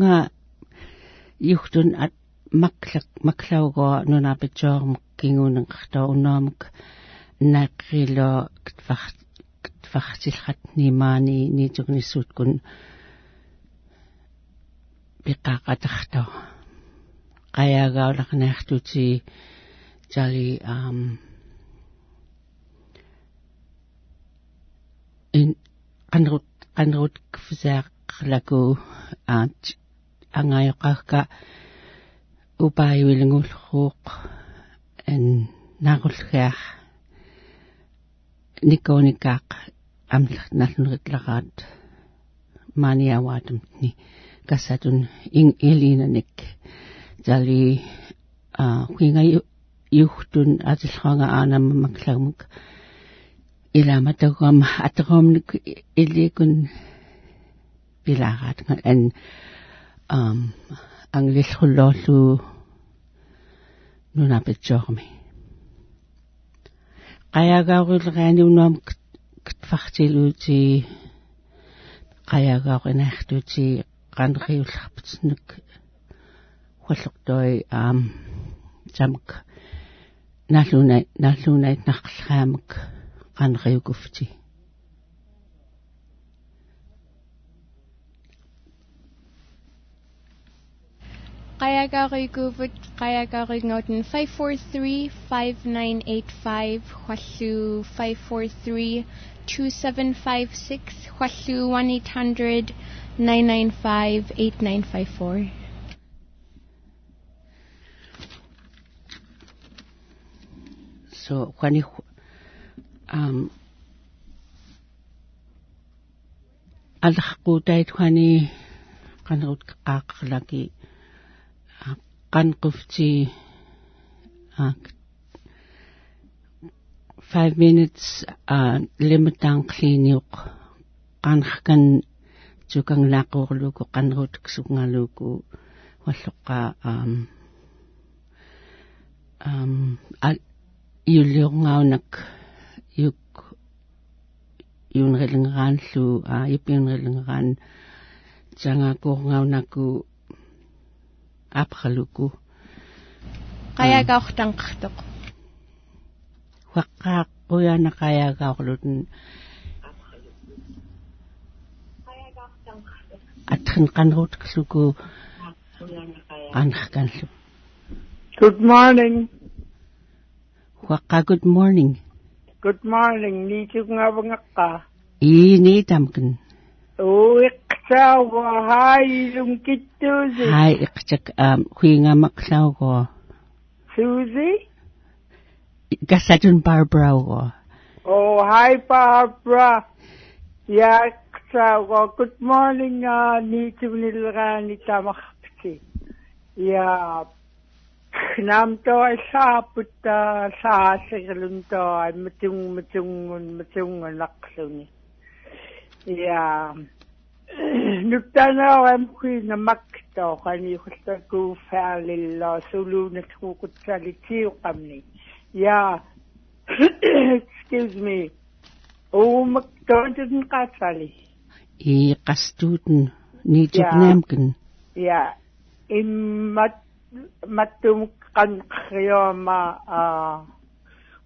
фангуунга юхтун ат маклак маклауго нунапитсоорм кингуунеқартоо унаамак нааққило китфар китфартиллрат нимаани ниитугниссууткун пиқаақатартоо qajagaulaqniartuti tali um in qanrut qanrut kfisaaqlaku aat angayoqarka upaiuilngulluq en naqulliar nikonikaq amlernallunritlaraat maaniawaatumtni kassatun ing elinanik tali a huinga yuhtun atilhanga aanamma maklamuk ilamatagam atagomnik ilikun pilarat an um ang lilhulolu nunapitsormi qayagaaruilraani unaam kitfartiluuti qayagaarinartuti qanriullarputnik huallortoi aam tamak nalluna nallunait naqlraamak qanriukufti qayagaqayguvut qayaqaqaygnotin 543-5985 huasu 543-2756 huasu 1-800-995-8954 So, Juani, um, alhakutai Juani, kanrut kaaklaki, qanqufti ak 5 minutes uh limitan kliniuq qanxkan tukang laqorluku qanrut ksugngaluku walloqqa um um юллиорнгауnak юк юнрилнгаанлу а ипиунрилнгаан тангакуорнгаунаку апхалуку qayaagaortanqartoq huaqqaaqquyaana qayaagaorlutun атхэн qanruutkluku qanrkanlu Good morning. huaqqa good morning. Good morning. Hi, go hai lung kit tu zi. Hai ik chak um khui nga Barbara. Oh hai Barbara. Ya sao go good morning uh, a ni tu ni lga ni ta mak ki. Ya nam to ai sa put sa se lung to ai mutung mutung mutung lak lung. Yeah. Kani khustaku faalilla suluna tukutsalitiu qamni. Ja. Excuse me. Oh, maktontin qatsali. i qastuten niitutnaamkan Ja. Immat mattum qanqrioma a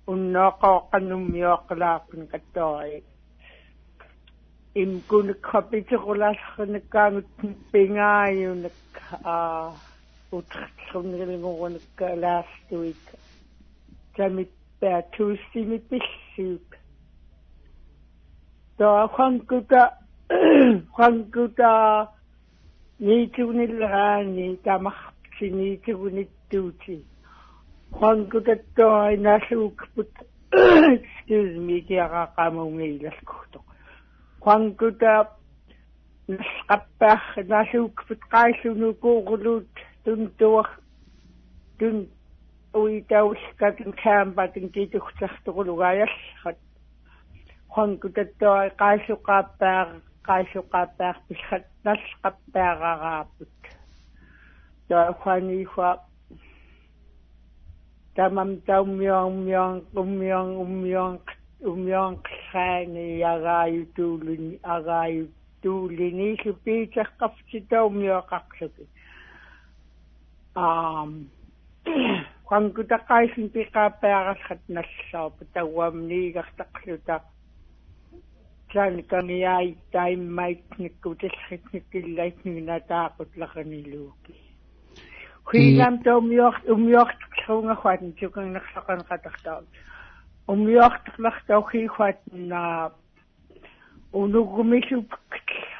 unnoqo qanummiоqlaaqun kattoi im kun kapitiqulallernikkaangut pingaayunak a utrlungelingurunak laastuik tamit paa tuustimi pilluuk to khankuta khankuta niitunilraani tamarpsiniitugunittuuti khankutattoa inalluukput excuse me kiaqaqamungiilalkuto khankuta nasqappaar nalluukput qaillunukuurulut tuntuar tun uitauskatun kaampatin kituqsartuqulugaayallat khankutattoa qailluqaappaar qailluqaappaar pillat nalqappaararaaput taafanifa tamam taummiormior ummior ummior ummior khani agaayutuuluni agaayut tuulini lupiteqqaftitaumiaqaqluki аам қангутаққайсин пиқааппаақалхат наллаарпа тауамниигартақлута таниканиай тайммайт никкутиллритниккиллайт нигнатаақут лақанилууки хуилам таумиор умиортерлунгахуатн хихуатна унугумилуп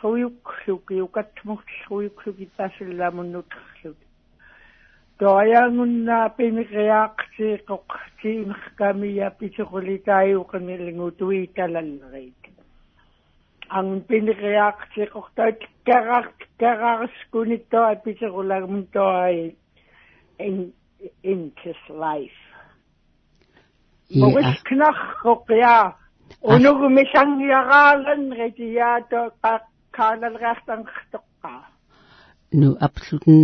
хуюкклук юкатмурлуюкклук итасулламуннутерлук тоаянgunna пимикриаақсииқоқ тиимеркамия писоқулитааюқанилгу туиталаллерит ан пимикриаақсииқоқ таат карарт карарскуниттоа писоқулагмун тоаи in in his life Orisnarruqia unugmisangiaraalan retiaato qaqqaalalreartanqtoqqaa. Nu absoluten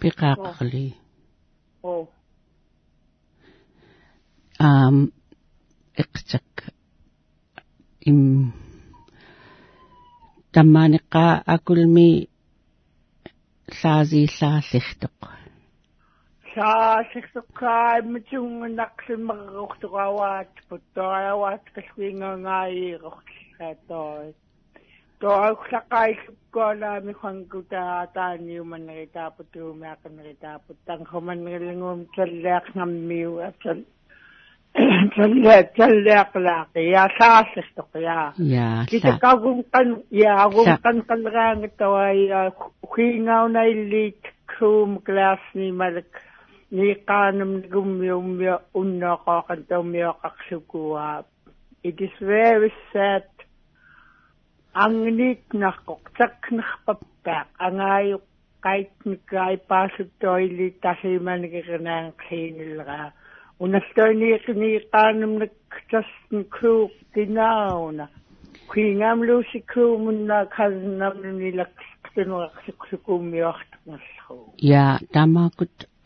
piqaaqaqli. Oo. Aam iqtsak im tammaaniqqa akulmi saasiillaallertoq. Саасерсуккаа митсунгнақсиммеррухтураваат путторааваат калвингангааииқорлаатоо тоахлақаиллуккуалаами хангутаа тааниуманнеритаапутуумиақанеритаапут тангхуманнерлингуум таллеақнаммиу атсал талле таллеақлаақи яасааллэртоқиа яа китакагун кан яагун кан қалраангаттаваиа хуингаунайлиит куум классни малак niqaanum gummiummia unnoqoqan taumiaqaqlukua it is very sad ангниикнарқоқ такнерпаппаа ангааyu qaitnikkai paasuttoili tasimanigirnaang qiinilraa unastoiniiqiniiqaanumnak tasn kruuq tinaauna qiingaamluusikkuumunna kalnamnilak tinuaqsuksukuummiortnalluu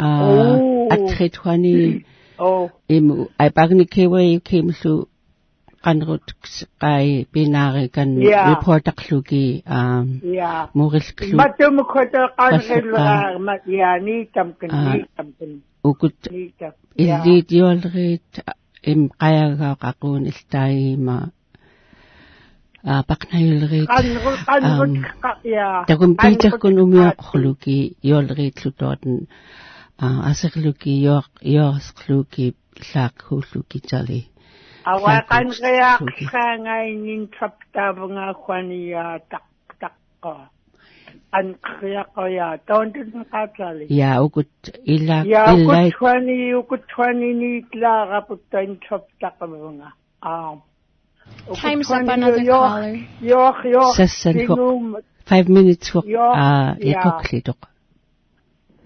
ja tamakut a atrithuani oo imu ai bagni kewe kemlu qanrut qai binari kan Ja. report aqlugi um ja murillklu matumukhoto qanrilraa ma yaani tamkin Ah. ni tamkin ukut ni tam асерлуки йоо йоосклуки лаакхууллуки тали аваақанриаақсаангайнин таптаавнгаахуаниаатартаққаа анқриақоя тоонтун қаатали я укут илла илла укутхани укутхани нитлаарапуттан таптақавнга аа Time's up another caller. Five minutes. Uh, yeah.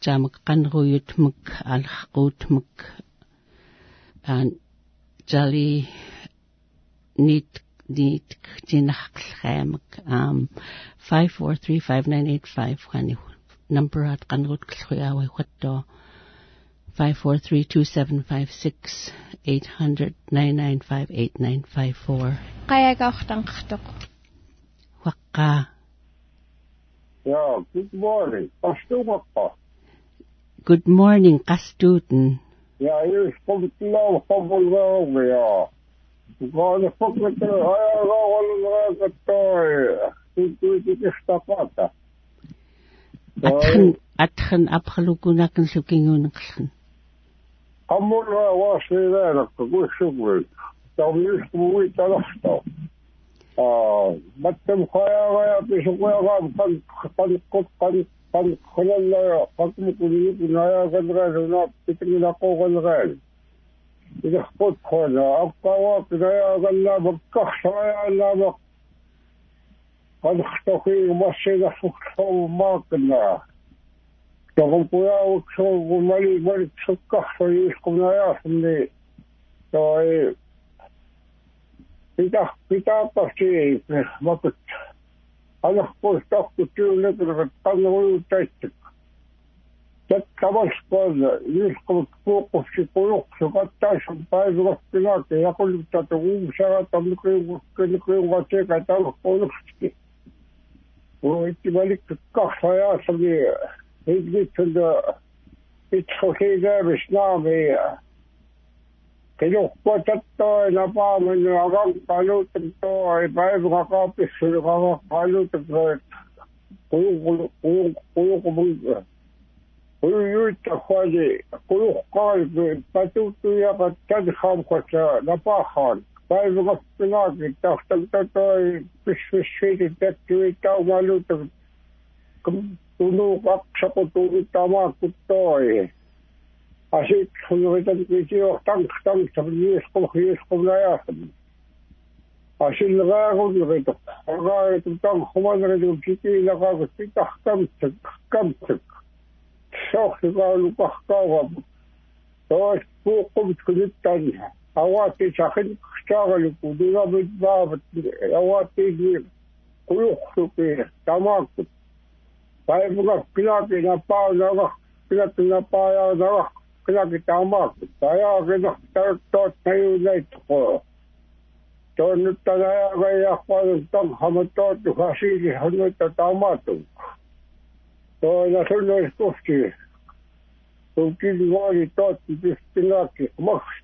caller. Yok yok. Sassan ho- Sinum 5 minutes for Ja, a ja. ikoklitok kali kan tikka kakabidах tikka ka 5 minutes lulang kalamta. In traptas man Good morning, Kastutin. Yeah, you're supposed to know how to love me. Gonna forget the Ayarawal Ragatoy. Atchen, atchen, aphalukunakan sukingunaksan. Amurra was there, So we used wait a lot. But the fire, I have to go around, قد خلل حكم كلية نايا غدران هنا بتكلي لقو غلغان إذا خطوط خونا أبقوا قنايا غلا بكخ شرايا لا بك قد اختخي مصيد فكتو ما قنا تغم قويا وكتو ومالي مالي تسكخ شريش قنايا حملي توعي بتاق بتاق تفتيه مكت алахгүй тохтууны гэрэлтэнгүй тайчдаг тэтгэвчгүй илхгүйхгүй говьгүй сугаташ байгуулсан яқултад уушаа тамлгүй гүркэнгүй гачаа гадаа болохгүй өөрөөр хэлбэл кахаа саги хэлгээд төлөө их хөөгээ бишнаа Kinuhkot toi napaaminen ja kankkaluutin toi päiväkakapissa ja kankkaluutin toi. Kulkumun Kuyuita hali, kuyukkaan patutu ja patkan hamkota napahan. Päiväkappilaakin tahtakta toi pisvissiin tettyi taumaluutin. Tunu kaksaku tuli tamakut toi. әшейін құйрығынан кетеуі таңқ таңқ тұрып ес қыл ес қылдай ақын ашылға қылдық етіп қарға етіп таң құмадыр етіп кетейлі қағысты тақтам тік қамтық шоқтығалу қаққауға тош қуқым түкіліттан ауаты шақын қыштағылы бит бүт бабыт ауаты құйық сұқы тамақ байбұға қылап ена пау жағақ қылап ена пау тоос пууққумт кулиттан аваати сахин чаагалуку дигабит баават аваати куйуқсупи тамааккут пайбуга пилаки на паузага пилаки на паузага пилаки тамааккут таяагена тартот таюлайтко тонуттагаягаяхпаадун тан хаматтоот хасиги ханнута таамаату то насуллоискуфти ukilgoori tooti pistingaaki maks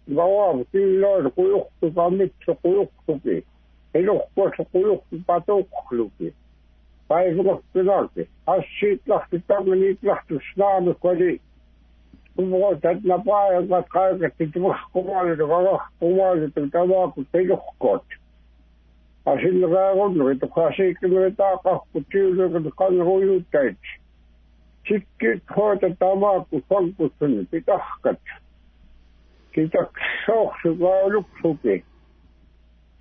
Mutta vapaa vaikka kaikki kuvaili, kuvaili, että tämä kun teillä hukot. Ja sillä kai on, että kasikin oli taakahku tyyli, kun kannu juuteitsi. Sitten hoitetaan maa, kun sankusten pitahkat. Sitä sohsukaa luksukin.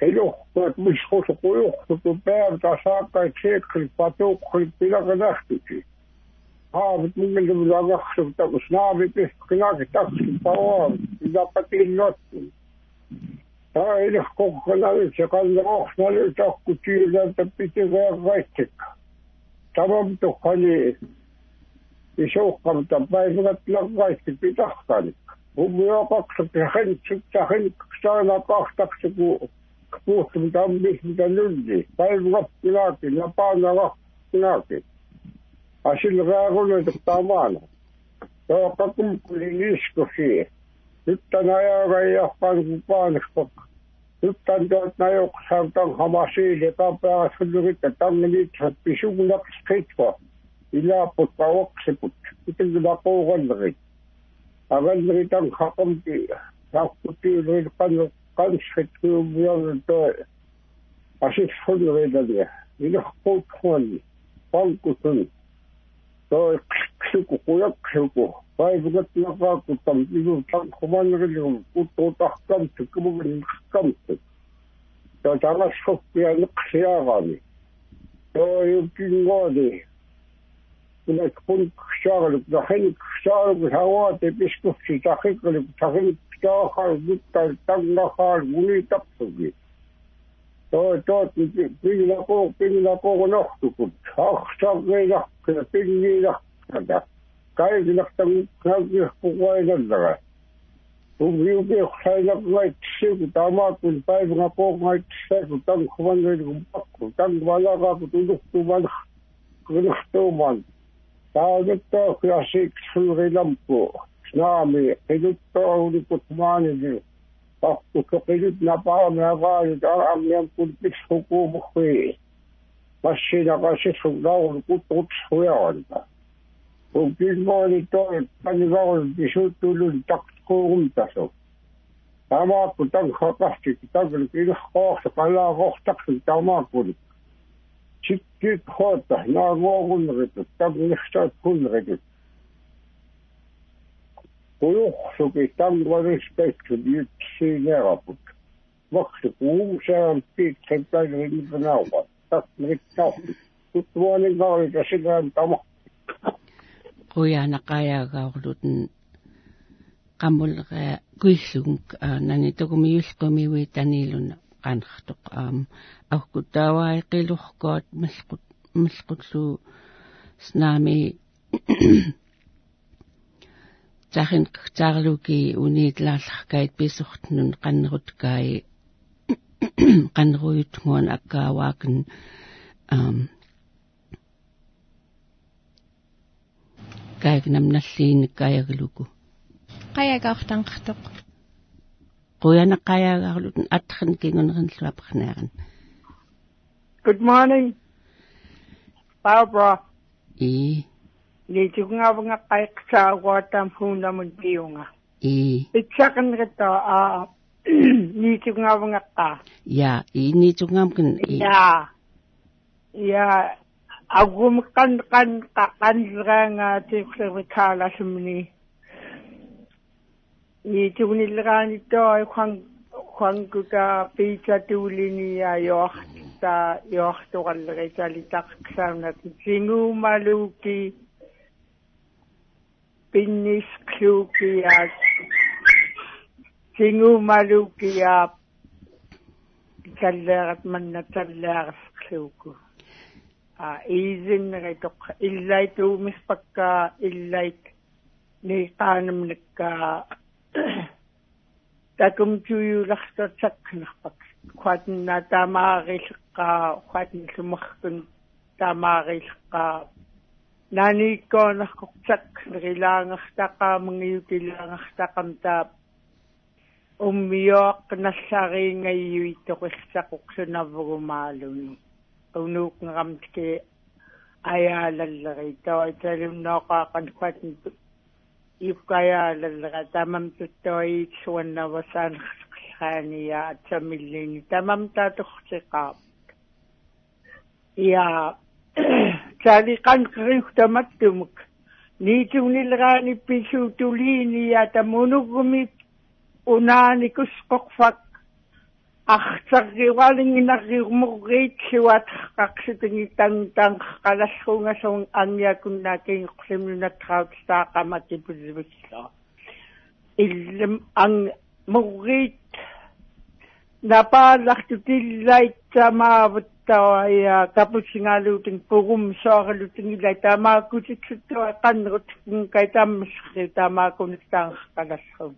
ei johtuvat, mis osa kui juhtub, päev ta saab ka tšeekrit, ma tõuksin, mida ka nähtusi. Paavit-minkä pitää jaksuttaa, kun snaavi pihti nakitaksutta on, mitä patin nottiin. Tämä ei ole kokonaan yksi, kalle ohna löytakku tiilältä piti vielä kaikkikka. Tämä on tukkani. Ja suhkamta päivät kaikki pitahkani. Mun jo kaksaksi hentsykkä hentsykkä aina kahtaksi, kun puhtumta on mihmitä nynni. Päivät pilaakin ja paana lahtinaakin. Puuttum tammismitanulli paisugattilaaki napaanaqartinaaki asilrearunutuk taamaana tooqakum kuliliiskusi yuttanayaagayarpaankupaaniqpak yuttantoot najuqsaartan hamasiili qaapaasullugitta tangniitsat pisugnaqsqitqa ilaaput pawaqsiput itillaqoogallerit agalleritang haqamti saaqputiiluit qanu qansrit то кшуку куяк кшуку байбгат накак там ижу там хуманрилгум уттутахкам тукмугин хкам то тамашхук я нкшиагами то юкингоди нэг пунк хшаарлук дахин хшаарлук хаваат эпископ чи захиклук захин хшаахаар гуттал тангахаар гүний тапсуги тоо тоо пиглако пиглако гонохтукут хахсаргийлах пиглилахтага кайгилахтагу кавгихкугайлаллага угиубиохсайлакгай тсигу тамаакун пайвгапоогай тссагу тангхвангилгумпакку тангвалагаку тулухтумалах гүнхтууман таагиттаахи асиксулгилампу наами илуттоорулипут маанили فقدتنا بعض غايد أرعم ينقل بس حكوم خوي مشينا غاشت حمداغ القط قطس خويا وكل ما نتوقع تنغاغ بشوت تولون تقتقوهم تسو أما كتن خطفت كتاب الكل خاخ قلا غوخ تقتل تمام كل شكيت خاطح ناغوغن غيتو تب نختار كل غيتو куннерит уйухсуки тамгоришпекту битсинерапут вахты уусаам пит сентайриннауа tasmerikkau tuttuaninkaarikasigaan tama quyaanaqayaagaarluten qammulleria kuillugunk nani tokumiulqumi taniluna qanartoq aam аккутааваа qilurkoot малqut малqutlu snaami захин тааралуки униитлаарларкаит писортнун qannerutkай qanneruyutnguan akkaawaakan um kaagnam nalliinik kaayagaluku qayagaortanqartoq quyanaqaayaagarlutun atrin kingunerin Good morning. Barbara. I Nici nga nga kay sa wata mo na mo nga. Eh. Itsakan nga ito, ah. Ya, eh, nici nga mga. Ya. Ya. Ako makan kan kakan nga nga tiyo sa wikala sa mga. Nici nga nga nito ay kwang, kwang kuka pita qanlraanga tiqservikaalasumni nitungilraani toi khang khangkuka pizza tuulini ya yoorta yoortuqalleritalitaqsaunat nani ko nakuksak nakilangak taka mangiyutilangas takamtap umiyok na sari ngayon ito kisakok sa nabugumalun. Tunuk nga kamtiki ayalan lang ito. Italim na kakankwat nito. Ipkayalan lang. Tamam tutoy suwan na wasan kaniya at sa milin. Tamam tatok si kap. Писуутулиини я тамунугуми унааникусқорфак артарривалингинарриумурриитсуат қақсутинги тан тан қалаллунгасуун анниакуннаакин қулимнунаттраутстаақамати пулливиллаа иллам ан мурриит напаалларту тиллайт тамаавуттавая капусингаалуутин пугум сооралутингила тамаакутиксуттуа қаннерут кай таммсри тамаакунит таангқалаллуун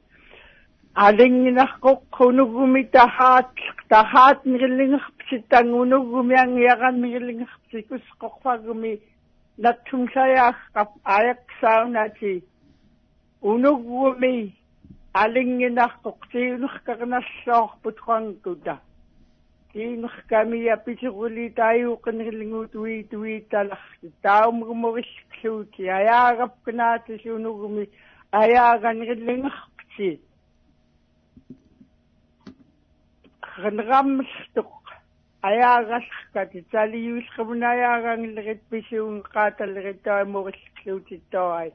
алингинарқоққунугуми тахаат тахаат нириллингерпситтангунугуми ангиаранмириллингерпсикусқорфагуми наттумсаяаққап аяксаунати. Унугуми алингинарқоқ тиунеркарнарлоорпут қангута тиунеркамия писурули тааюуқнериллингуу туи туи таларти таумгумориллуути аяагапкнаати сунугуми. Аяаганериллингерпси qanrammertuq ayaagallerkati taliuilqamunayaagangilerit pisuun qaatallerittaa murillukluutittoai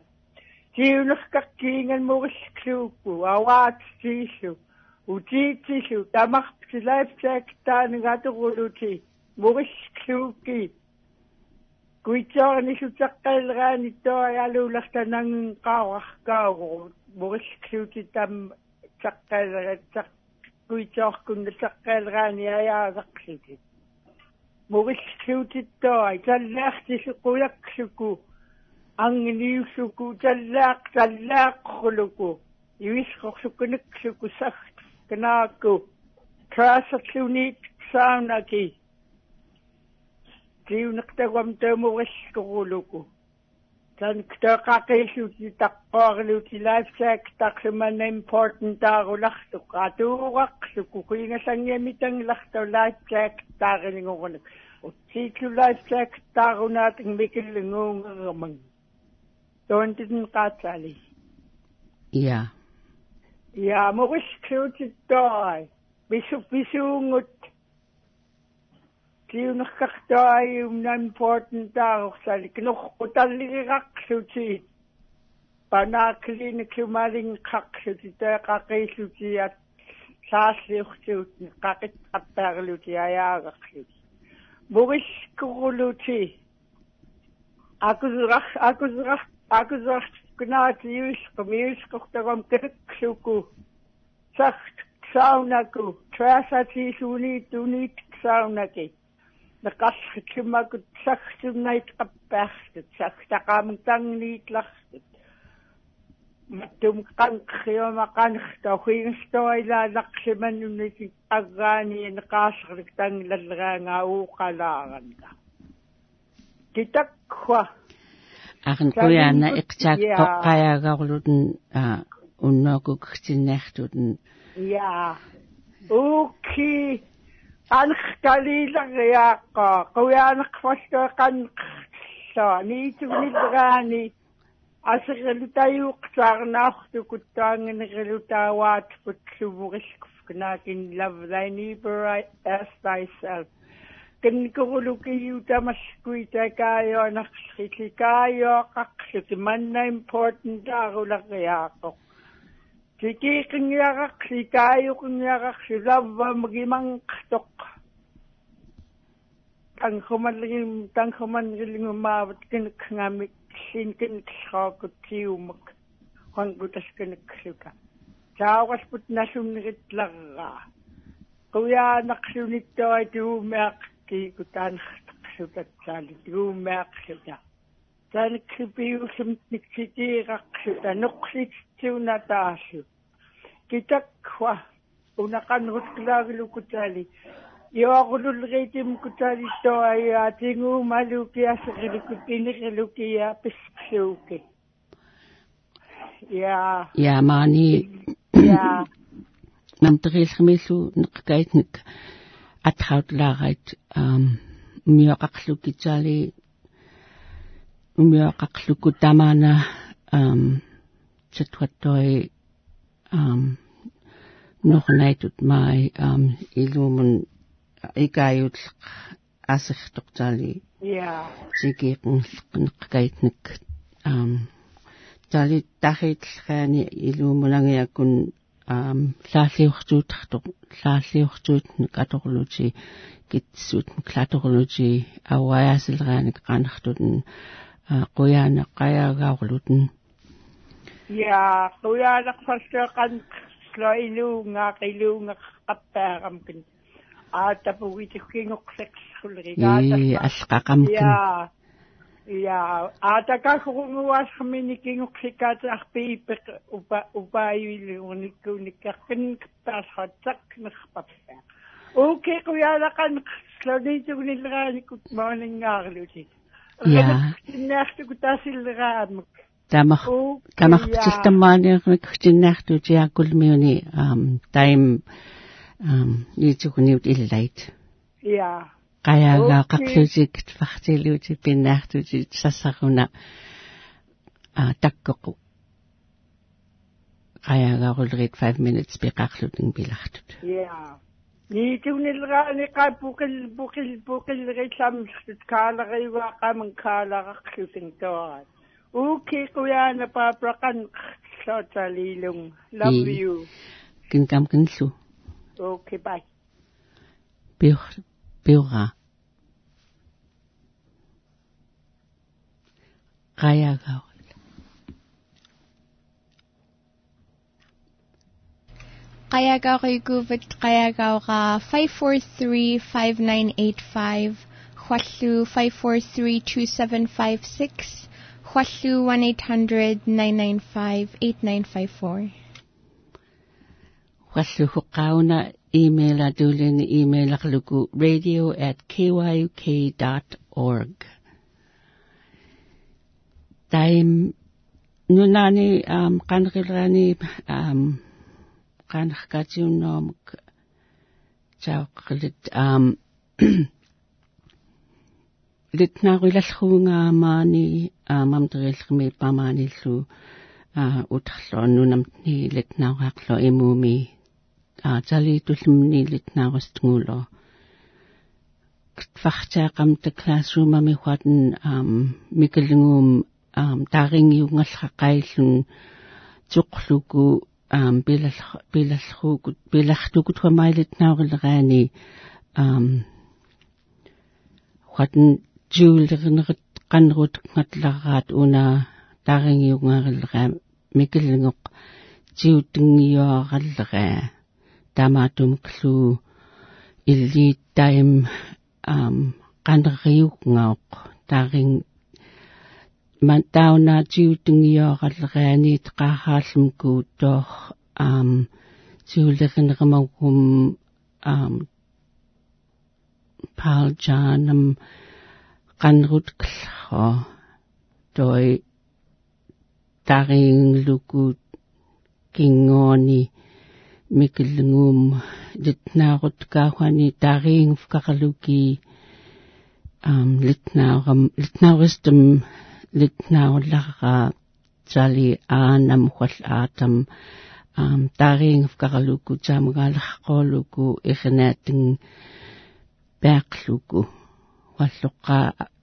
tiunerkakkiingan murillukluukku awaat tiillu utiitsillu tamarpsilaipsaaktaanigaturuluti murillukluukki kuitsoornisutaqqailraanittoai aluulartanangin qaawarkaagu murillukluuti tam taqqaileratsaq kuitsoorkunnassaqqailraani ajaasaqsiti murillluutittoa tallaartisu quyakssuku angniussuku tallaaq tallaaqquluku iwisqorsukuniksuku sagt kanaakku traasalluniit saunaki tiuneqtagam taamurillkuruluku tan ktaqaqilluti taqqoorluti lifesack taqsumana important taarulartuq atuuraqsuku kuingasangiami tanglartu lifesack taarilingorunuk utsiitlu lifesack taarunaatik mikillunguungermang toontin qaatsali ja ja moriskluutittoai bisu bisuungut tiunerkartuaayumna important taarursali knorqutalligiraqsuti panaakliniklumalin qaqsuti teqaqilutiat saasliurtiut qaqit qattaarluti ayaagaqluti Mugiskuguluti. Akuzurach akuzurach akuzurach gnaat kirksuku. Sagt saunaku. Trasati suni tunit saunaki. Naqaschimakut saksumnait qappaarsut saktaqaamung tangnniitlарсут маттум qanqriumaqanerta huingestoilaalaqsimanuniki aggaani neqaasserlik tanglalleraanga uuqalaaranna kitakwa Ахын куяна иqtaak qoqqayaagaarluten а унноокуксиннаартутен я уки анхталилериааққа куяанеқфастеқаннеқсаа ниитугнилгаани асерилутаюуқсаарнаартукут таангинерилутааваат путсувурискуф кнаакин love thy neighbor as thyself кэнникурулукиу тамаскуи такаайоанарсиликаайоаққарлути манна important аарулариааққо тикиқингиарақси кааюқингиарақси лаввамгимангтоқ тангхумаллигим тангхуманнилингумаават кинекхнгами син кинекхаакутсиумак хонгутасканекклука тааваспут насумнигитларраа куяанақсуниттой туумеақки кутаанертақсутатсаали туумеақсута таанеккипиусум никситииқарсута ноқситсуунатаасу китаква унақанрутклаагилукутаали иоарулуллериитим кутаалиттоа тингуумалукиасерилукут инерилукия писсууки я я мани я намтерилхмиллу неққаитник атхаутлаарайт ам миоқарлукитаали умиоқарлуку тамаана ам чатваттoi ам нохнайтут май ам илумун икааютлеқ асертортаали я сикиқнеққаитник ам тали тахитлгаани илуумунангиаккун ам лааллиортуутартоқ лааллиортуутник аторлути китсуут клаторлути ауаяасилерааник qanartuten quyaane qayagaarulluten я куяалерфаллеқан слоилуунгаа қилуунга қаппаарамкин аатапугитуккингоқсексулеригаата и аллақақамкин я кингоқсикаата арпииппеқ упа упааюилуниккуниккаркин каптаасхатсак нерпаппаа окей куяалақан слонитугниллерааникут маанингаарлути я тиннаартуку таасиллераамак тамах тамахтилтаммааниерник хтиннаартуутиаккулмиуни аам тайм аам нитсукуниут иллайт я qajaagaa qaqluutik fartiluuti pinnaartuti sassaruna а таккоqu qajaagaa 5 minutes piqarlutin pilартut я нитунилраани qapukil pukil pukilrisamsut kaalaриуаақаман кaalарарлутин тоаат уки куяана паапракан соталилун love you. Kinkam kinlu okay bye Bilra. Raya Gaul. Qayagawiguvit Qayagawa 543-5985, Hualu 543-2756, Hualu 1-800-995-8954. Hualu hukauna email adulin emailaqluku radio at kyuk.org Taim nunani um qanqilrani um qanarkatiunnoomuk taaqqilit um litnaarilallruungaamaani aamamterillermi pamaanillu а утарлуаннунамтни литнаараарлу имууми а тали туллимни литнаарастгууло фартаақамта классруумами хуатн ам микэлгуум ам таарингиунгаллаққаиллун туқлуку ам билал билаллруукут биларлукут хуамаилитнаарилераани ам qatan juulernerit qanrut ngatlaraat una taringiungaarillera mikilngoq jiutingiuarallera tamaatumklu illiittaim um qaneriugngauq taring man tauna jiutingiuaralleraani teqahaallumku toor um jiulernermagum um paljanam qanrutklo toi taringluku kingooni mikilngum litnaarut kaahwani taring fkaqaluki um litnaaram litnaaristum litnaarullara tali aanam khwal aatam um taring fkaqaluku taamagaalaqquuluku irnaating paaqluku walluqqa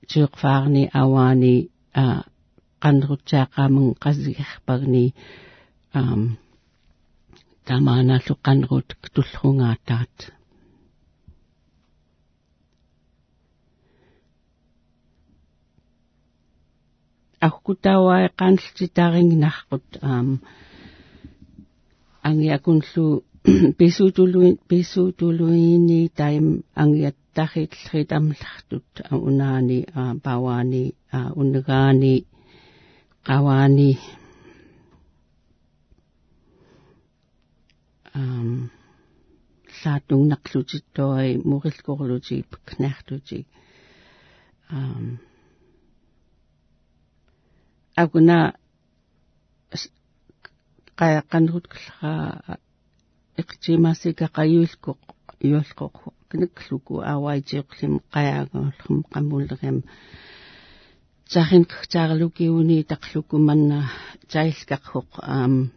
tiiqfaarni awaani a qanrutsaaqaamung qasigerpagni um tamaanaallu qanrut tullrungaataat аккутауаа qaanltitaaringinarqut аам ангиакунлу писутулуин писутулуини таим ангиаттарритлрит амлартут унаани паваани уннегаани qavaani аам саатунгнарлутиттуай мурилкорлути пкнартути аам агуна qayaqqanrutklera iqtimaasika qayuilkoq iulkoq knikluku awaitiuqlim qayaagorlum qammullerim tarinqtaarlukiuni taqluku manna tailkaqhuq aam qilukooti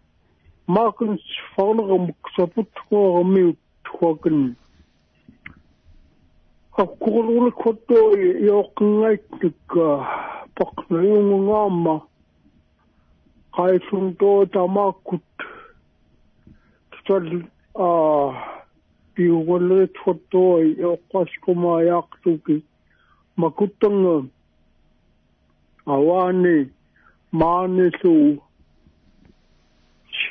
Anguna tookha. Maakin whanagamak saputhuaramiut huakin. Hakkuruli kotoi ioqingaitnika paqnayungaama. Qaisun to tamakut. Tal ah piugalet kotoi ioqaskuma yaqtuki. Makutanga. Awani maanisu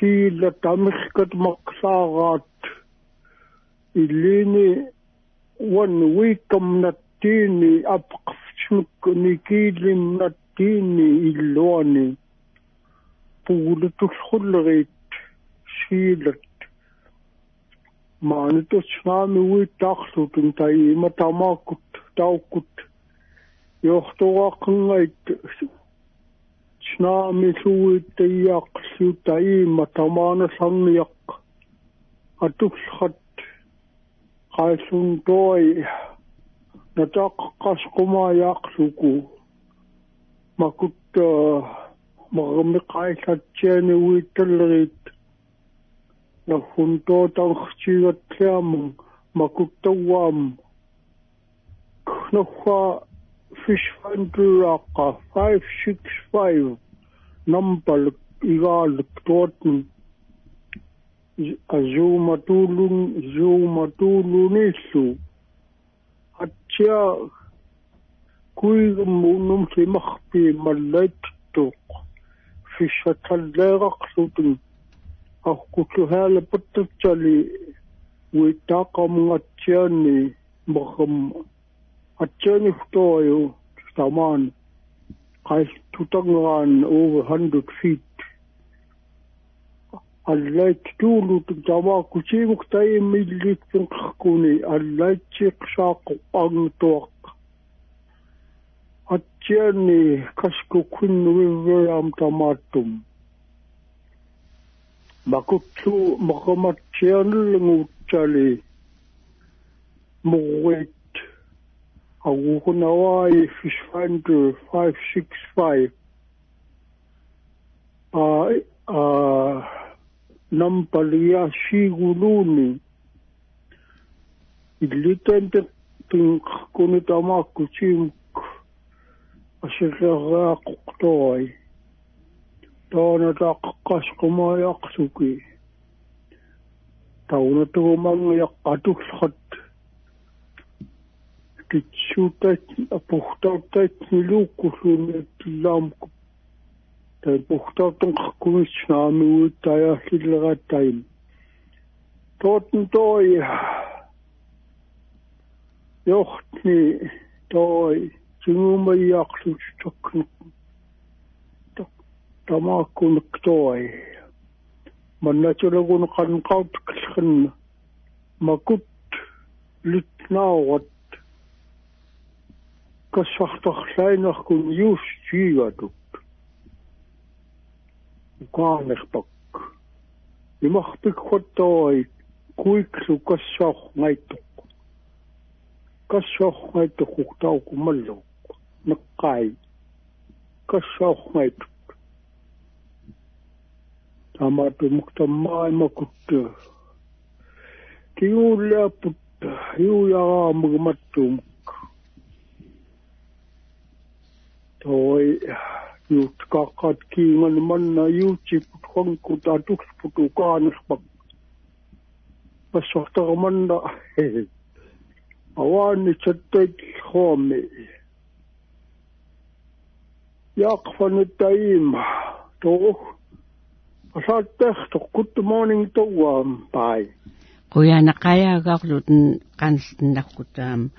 siila tamilkat maqsaaraat ilini wan wiikam nattiini apqafsmuk nikiilim nattiini illuani puulitullullerit siilat maanitus naami wiittaarlutun tai matamaakut taukkut johtuaqngait snaami suuittaiaqlu taima tamaana sangiaq atullhat qaisun toi nataqqasqumaayaqluku makut marmiqaillatsiani uittallerit naffuntootanxtigatliamung makuttauaam knoffa fish fishfund laqa 565 number igal totten azumatulun zumatulunillu atya kuigum unum simakhpi mallaittuq fishatalleeraqlutun ahkutluhaala pattatjali uitaaqamungatsiani merrem моррам атсианифториу тамаан. Қайс тутангерaan over 100 feet аллайт туулут тамаа кусигук тай миллиттен қаркуни аллайтсиқсааққу ангтуақ атсианни каску куннуивверам тамааттум makutlu makamatsianulnguutsali murrit Awukunawai Fish Finder 565. Uh, uh, Nampalia Shiguluni. Ilitente pink kunitamaku chimk. Asirraaqtoy. Taana taqqasqumaayaqsuki. Tauna tuumangyaqqatullrat kitsuutat apuhtautat niluukkulluuni tillaamku tai puhtautun qakkumisnaamiuut tajaallillerattain tootn toi johtni toi singumayaaqlustaknu tamaakkunak toi mannatulagun qanqautkallqanna makut litnaawat kasvachtogleinachkun just jiigaduk. Ukaanekpak. Imahpik hottoi kuiklu kasvach ngaituk. Kasvach ngaituk uktau kumalluk. Nakkai. Kasvach ngaituk. Tamatu mukta maailma kutta. Kiulia toi yut kakat kiingan manna yuutsi put honku ta tuks putu kaanas pak pasokta manna awani chattek homi yaqfan taim to asaattehto good morning to um bye. Kuyana kaya gakluten kanslnakkutaam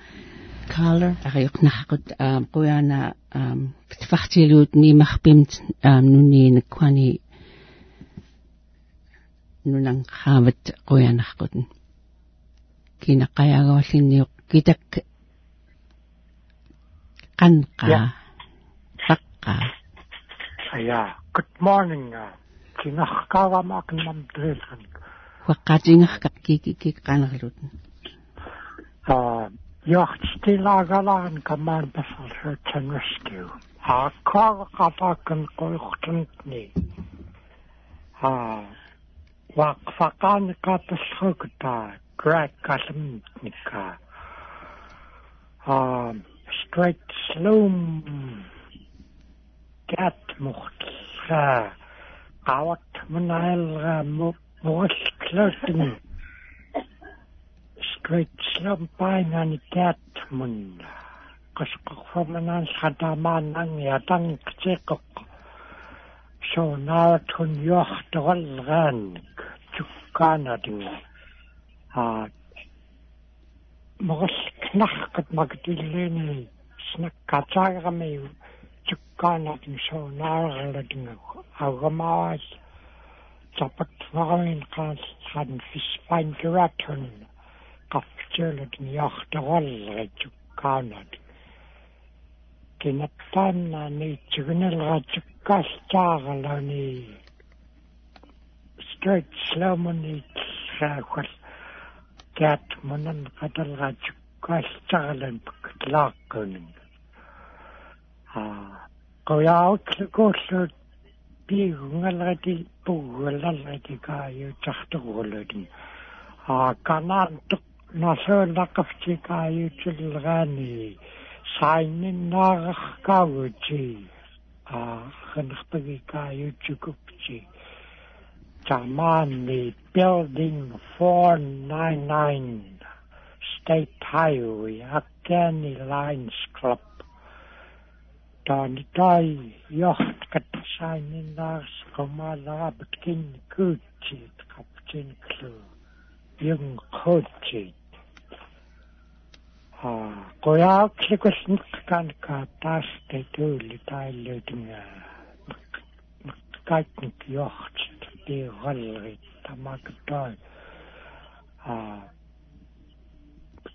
color ариорнахакут аам куяна аам фартилуут нимарпимт аам нуниинаккуани нунан хаават куянаркутен кинаққаяагаваллинниоқ китак qanqa paqqa aya good morning kinaqkaavamaaqnam trilgan huaqqatingerkaq kiki kik qanerluten ah Jagtstilaagalaan kamaan pasal search and rescue. Ha kaava kapakan koihtantni. Ha waqfaqaan kapasrugta grad kalamnika. Ha straight sloom gat mocht sa qawat manail mo mo klotni kat mun qasqorfamanan khatamaan yatang ktsekok so na tun yohtoralgan tukkana ding ha mogos knachkat magdilene snakkataagame tukkana ding so naarlading agamaas tapat varain qas han fispain geraton qaffjuulut niortoralritukkaanat kinattanna niitsugunalratukkaastаарalani straight slowmani saakwal kat munan qatalratukkaastarlan laaqqunin а qoyautlukuullut piigungalrati puggulalrati kaayutartorulutni а канаан насооллаққавтикааютсуллераани саиннаарахкаагути а ханхтагикааютсукупти Tamani Building 499 State Highway Akani Lines Club Tani tai yocht kat sainin nars komala betkin kuchi kapten klu yung kuchi qoyaaqlikussneqqaanka taaste tuuli taillutnga kaiknik joht tiigalri tamakutoi a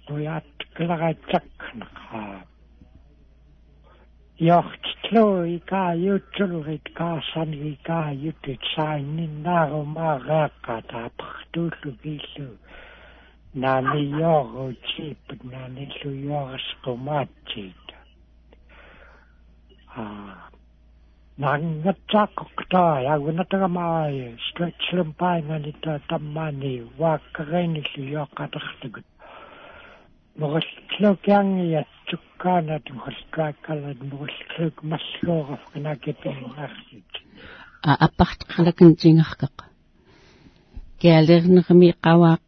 qoyaat klagatsaknaqa joht tloi ka jutsulrit kaasani ka jutit sainin naarumaa reaqqa taapaqtuullu kiillu naani yoru chipet naani lu yoras kumatsit ah nangatsakokta yagunatagamaay stretchlum painganita tammani waakkareini lu yoqatartagut мориллукиангиат суккаанат мориллуаккалат мориллук маллуурав канакипиарсит а аппартқалакин тингаркақ киалернерми қава qawaqfaarni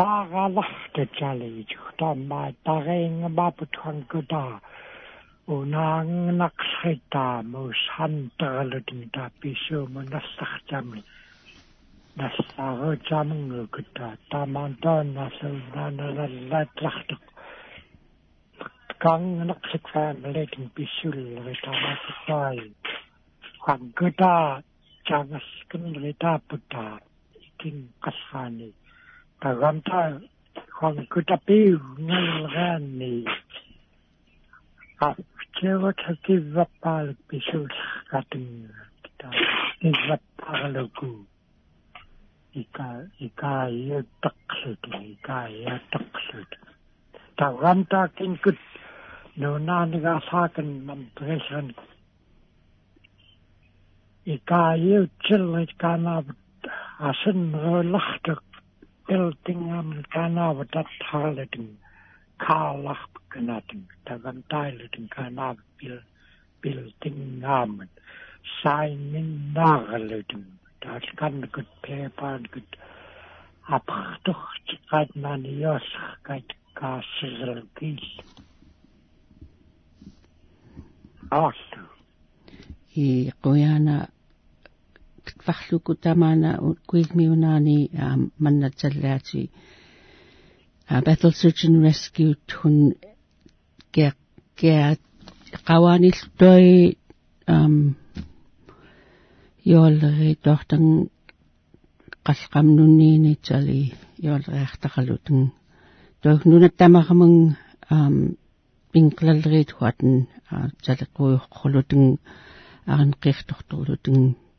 大个老的家里就他妈大个我妈不穿个大，我那那开大没穿得了的大，比什么那啥家门，那啥个家门我个大，他妈的那是那那那那那的。刚那个菜没来听必须来他妈的菜，换个大，加个根来大不大，一定干啥呢？Man yos kat kaasirl kil Aastu. i qoyana farluku tamana kuigmiunaani mannatallaati Battle Search and Rescue tun ge ge qawanillutoi um yolleri dortan qalqamnunniini tali yoleriartaqalutun tognunat tamaramung um pinqlallerit huaten talequuqqulutun aranqirtortorlutun пилартут аама ангиаттаугаамукут маани ик тариунарқут аа соонерат хун пиллерит йоллери kan yaik ik tahtutta awakan kasmtun mus hantalrit mak mam drisgem dam schamung a ik tahtukut ta kinetta so naral nonanika ika yo chulgata len ka se ma chirka khol tra karelra ha Doch da ja guna ta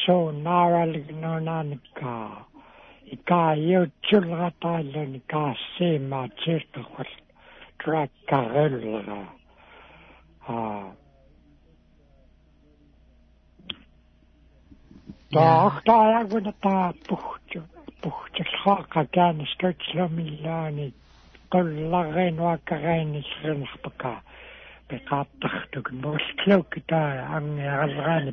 sluurunamam terillrum kiakariiniuitta kuik um mattum main riveram kusqorfiim um glonit agailriaqam akkiani maani kiakariini quyanalluqqayaagaulraaniarkuni nunnoormuk taaliallaami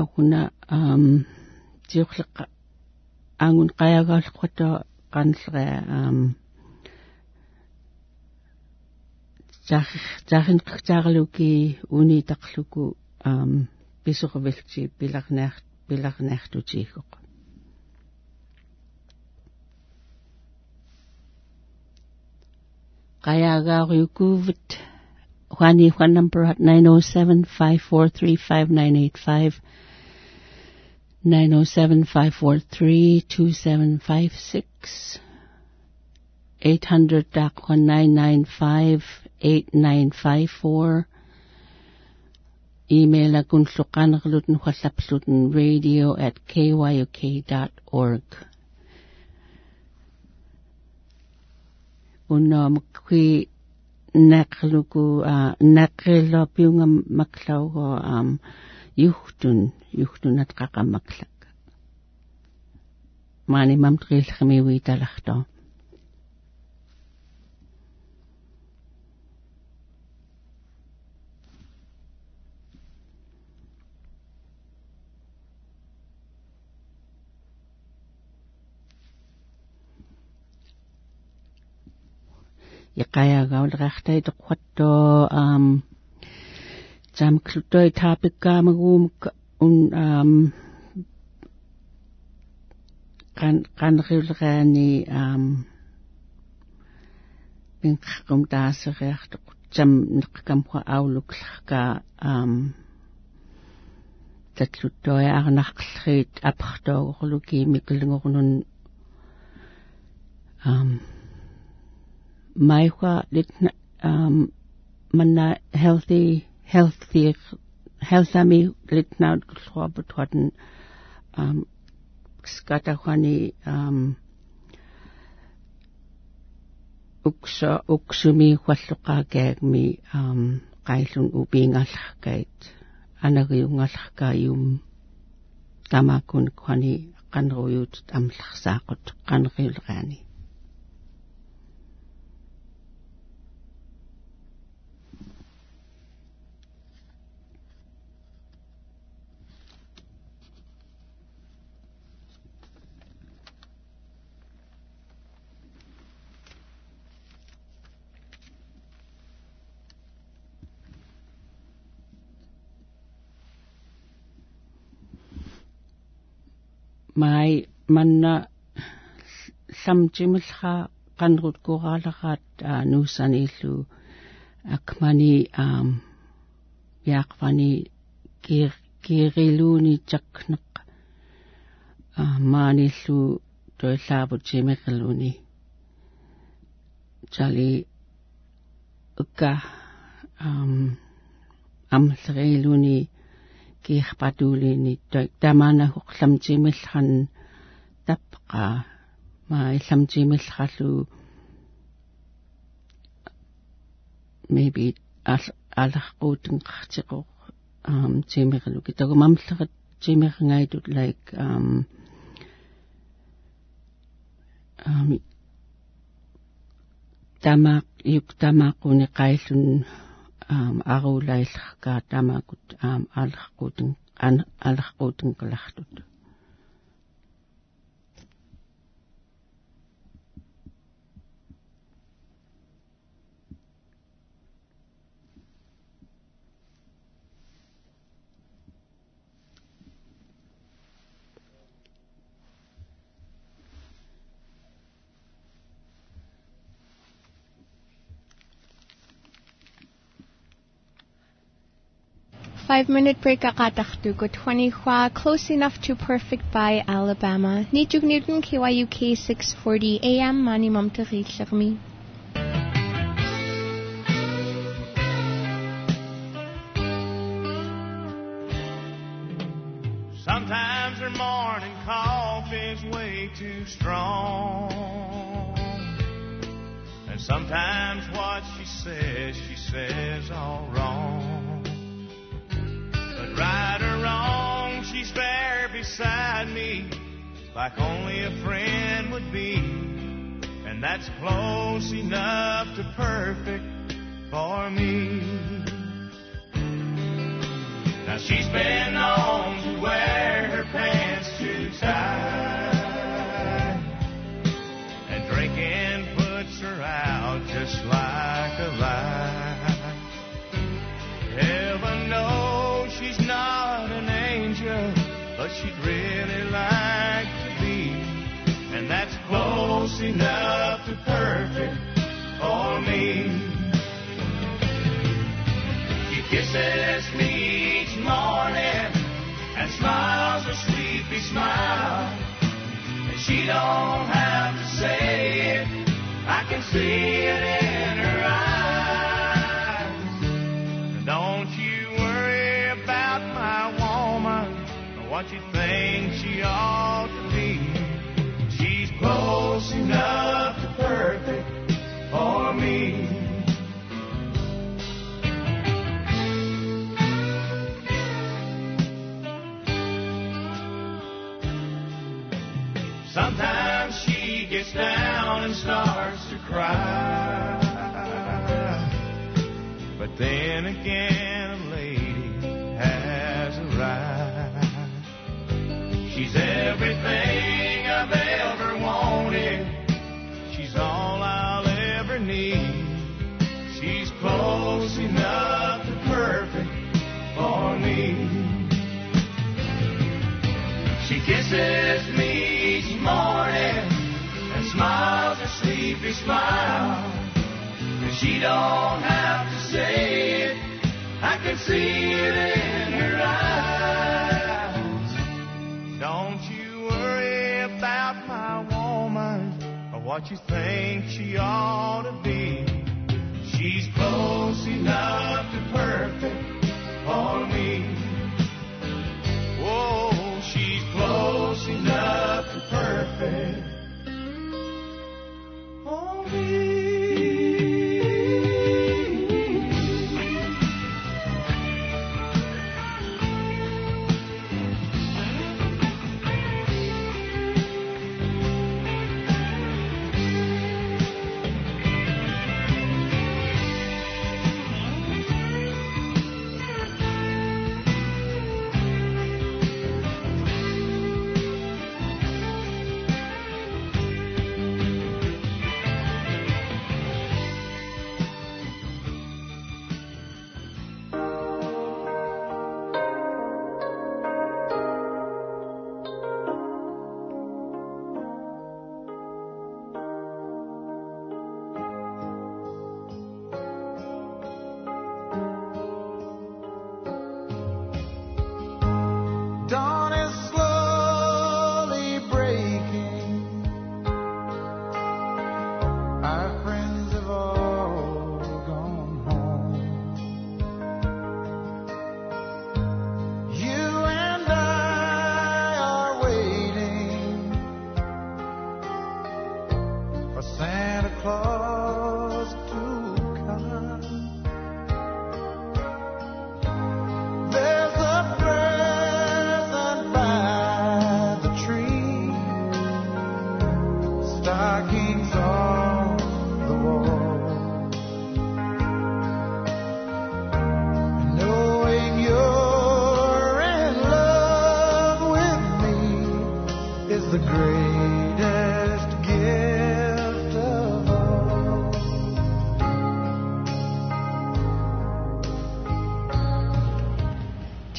агуна ам тиорлеққа ангун қаягаалққата qanlrea ам зах захин таарлуки уни тарлуку ам писоқвэлти пиларнаар пиларнаартутиигоқ qajagaaruukuuvut Juani Juan number at 907-543-5985 Nine zero seven five four three two seven five six eight hundred one nine nine five eight nine five four. Email agunslukan gluten whatsapp gluten radio at kyuk.org. Unom kwi nakluku, uh, nakilopiungam maklaw ko, um, yuhtun yuhtunat qaqamaklak maani mamtqillqimi wiitalaqto iqayagaulrartai toqwatto um tamklutoi taapikkaamaguumuk un um qan qanriuleraani um pinqum taaseriartoq tam neqqamqa auluklarka um татлуттуя арнарқллриит апартоогорлуки микулнгорнун ам maiwa lit um manna healthy healthy healthami lit naut globot hatten um skata khani um uksa uksumi khwalluqaakaagmi um qaillun upiingallarkait anariungallarkaayum tamakun khani qanruyut amllarsaaqut qanriuleraani mai manna samjimilha qanrut kuqalaqat nuusanillu akmani um yaqvani kir kiriluni taknaq maanillu toillaavut simiqiluni tali ukka um kiirpatuulini tamana huqlamtimillan tapqa ma illamtimillallu maybe аларqutun qartiqoq um timirlu kitagumamllerat timirngaitut like um um tamaq yuk tamaquni qaillun um arulaillerka tamakut um alerquten an Five minute break akatachtugot 20 hua close enough to perfect by Alabama. Nijug nirgun KYUK 640 AM mani mam me. Sometimes her morning is way too strong. And sometimes what she says, she says all wrong. Beside me like only a friend would be. And that's close enough to perfect for me. Now she's been known to wear her pants too tight. She'd really like to be. And that's close enough to perfect for me. She kisses me each morning and smiles a sleepy smile. And she don't have to say it, I can see it what you think she ought to be. She's close enough to perfect for me. Sometimes she gets down and starts to cry. But then again, She's everything I've ever wanted. She's all I'll ever need. She's close enough to perfect for me. She kisses me each morning and smiles a sleepy smile. And she don't have to say it, I can see it what you think she ought to be. She's close enough to perfect for me. Whoa, she's close enough to perfect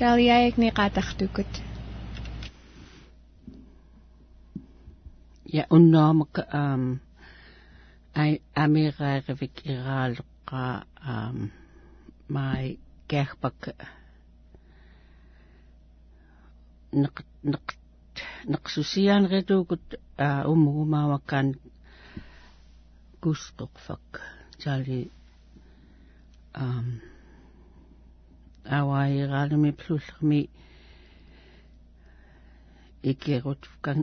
Jaliaig ni qataqtukut. Ja unnormak um ai amiraaривik iraalluqqa um mai gerpak neq neq neqsusiaanrituukut aa umugumaawakkaan kusqoqfak taali um awaiiraalumi plullерми икерут кан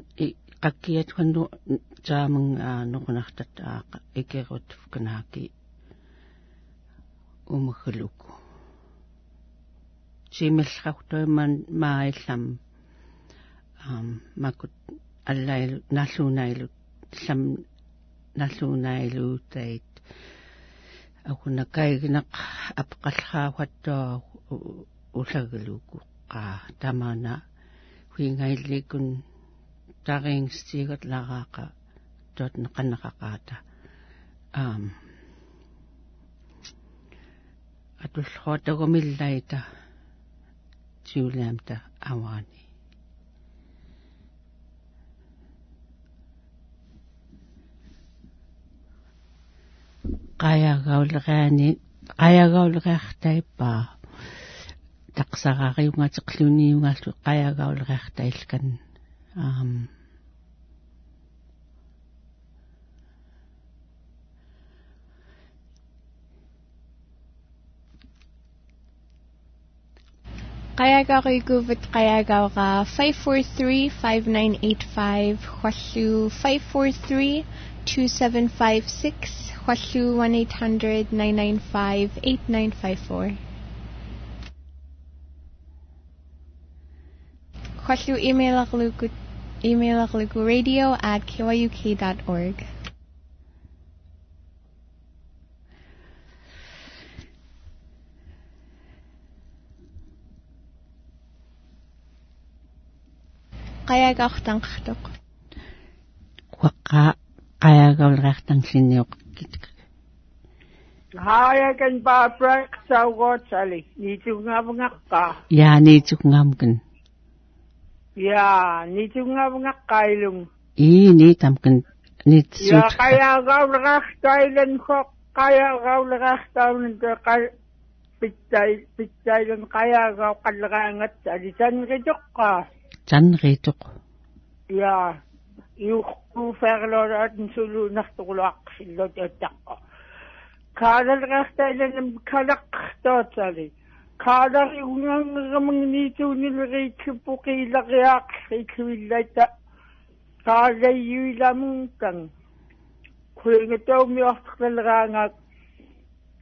qakkiat kannu taamang noqunartat aaqa ikerut kanaaki umaggaluku simillrartoiman maaillam um makut allailu nalluunailu lam nalluunailuutait akuna kaignaq apqallraawattua ullagaluku qaa tamana huingaillikun taringstigat laraqa tot naqannaqaqaata um atulluatagumillayta tiuliamta awani qayagauleriani qayagauleriartaippaa taqsarariungateqluniungallu qayagauleriartailkan um Qayagawiguvit qayagawga 543-5985 Hwallu 543-2756 Of course, you email Akluku, email Akluku radio at kyuk.org. Kaya ka akutang katok. Kwaka, kaya ka ulraktang siniyok. Haya kan pa prank sa watsali. Nito nga mga ka. Ya, nito nga mga. ka. Nitungavngaqqailung ii niitamkan ya niitsuut qayagauleriartailan ho qayagauleriartaunun qal pittai pittailan qayagau qalleraangat ali tanritoqqa tanriituq ja юхкуферлоорат сулуунартуқулуаққиллут аттаққа каалалеқартааланам калаққтоотали каалари унгангамагниитуунилериитсуппуқиилариаақ иквиллата каалайюиламункан куингатаумиортерлераангаат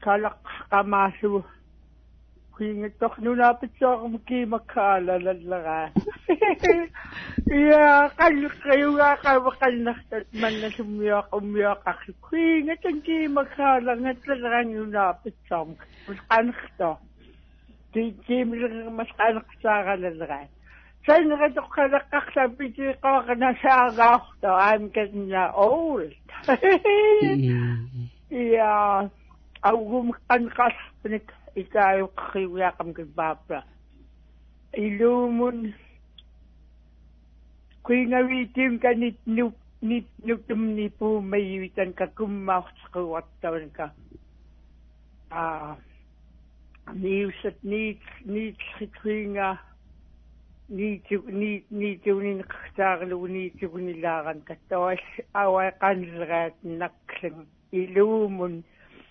калаққамаасу. Kuingattornunaapitsoormu kiimakkaala lalleraa ja qalliqqiugaaqaava qalnartat mannasummiaq ummiaqarlu kuingatan kiimakkaala ngatlallerangiunaapitsoormu qanqto ti kiimillermas qanqsaaralleraa sanneratoqqalaqqarla pitiiqaaqana saagaarto aamkatna old ja augum qanqarpnik икааюққиуяақам илуумун куингаviitiim канит нуп нит нутумни пуумайюитан какуммаортеқуартаванка а ниусат нит нит хитвинга ниту нит нитунин қхтаарлуг нитугнилааран каттавал ауайқанлераат накклан илуумун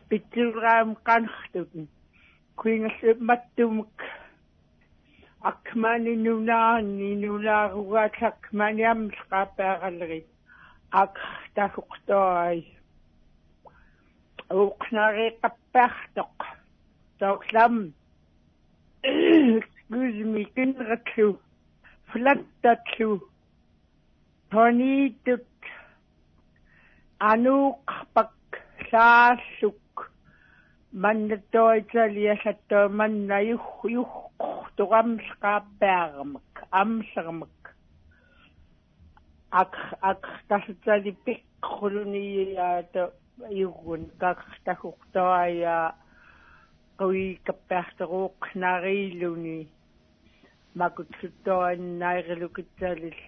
питтилраам қанхтутун kuingallu mattumuk akmani nunaani nunaarugaatsak maniamsqaapaaqallerit ak tahuqtoai uqnariqappaartoq tauqlam excuse me kinratlu flattatlu toniitut anuuqpak saalluk маннаттоиталиаллаттоо манна юх юх турамсqaappaarmak амсермак ак ак тасцали пиккрулуниyaata югун как тахуқтоая куи каппаартерууқ нарилуни макутсуттоаннайрилукитсалил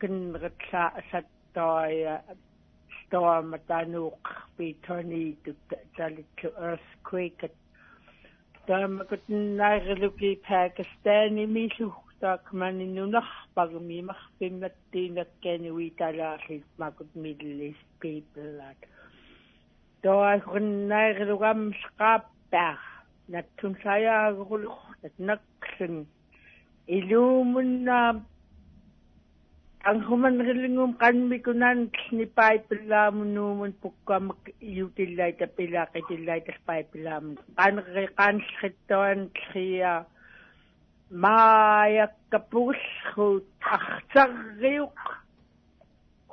киннеритлаа саттоая storm tanuk bitoni talitlu earthquake Damagut naireluki Pakistani milu таакманиннунарпагми марпимматтиинаккаани уиталаарлит макут миллис пипеллат тоахрннайрилугам сqaapпаа наттун саяагулу натнаксэн илуумунна ангуманриллингум qanmikunan снипайпиллаамунуумун пуккаамак иутиллайта пилаақитиллайта пайпиллаамун. Qanri qaanlrittуан тлия мааяккапугуллуут артарриук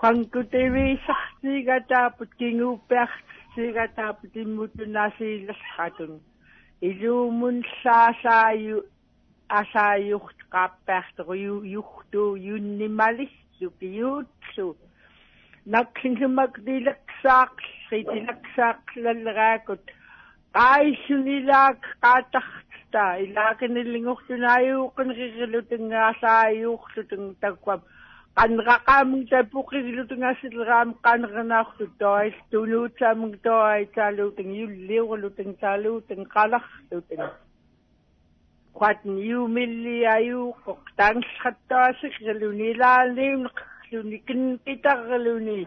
хангутевисартигатаапут кингууппиартигатаапут иммутунаасииллерратун илуумун саасааю асааюрт qaappaartoq yuhtu yunnimalissuk yuutsu nakkinsumak dilaksaaqli dilaksaaqlaleraakut qaisunilaak qaataqta ilaakinillingortunaayuuqinririlutungaasaayuurlutun takkwam qanraqaamung tapuqiglutungasileraam qanranaarlu toil tunuutsaamung toaitaaluutun yulliurlutun taaluutun qalarlutun quatn yumilli ayu qoqtangsqattaasirluni laaliunneqluni kinqitarluni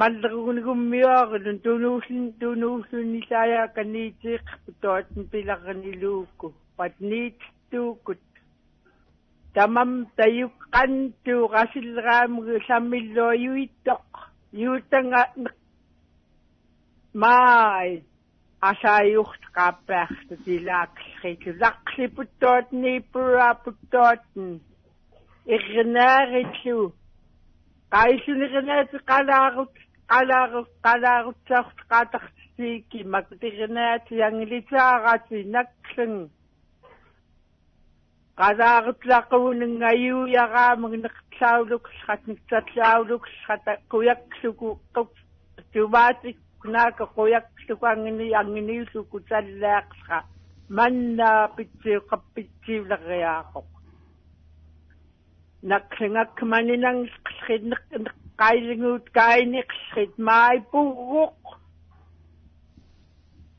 маллерунигуммиуарилун тунууллин тунууллунни саая каниитиq путуатн пиларниluukku патнииттууккут тамам таюк qantu qasilleraamgu саммиллуаюиттоq юутанга май асааюрт qaappaartu tilaaklritu laqliputtootni puraaputtootten irrinaaritlu qaisunirenaati qalaarut qalaarut qalaarutsaart qaatartiiki makutirinaati yangilitaarati naklang xatniktsatlaauluk xata kuyakkluku quk tuvaatik kunaaka quyakklukuangini anginiulluku tallaaqsqa manna pitsiuqappitsiuleriaaqoq nakringakmaninang qsrinneq qailinguut kainiqsrit maipugguq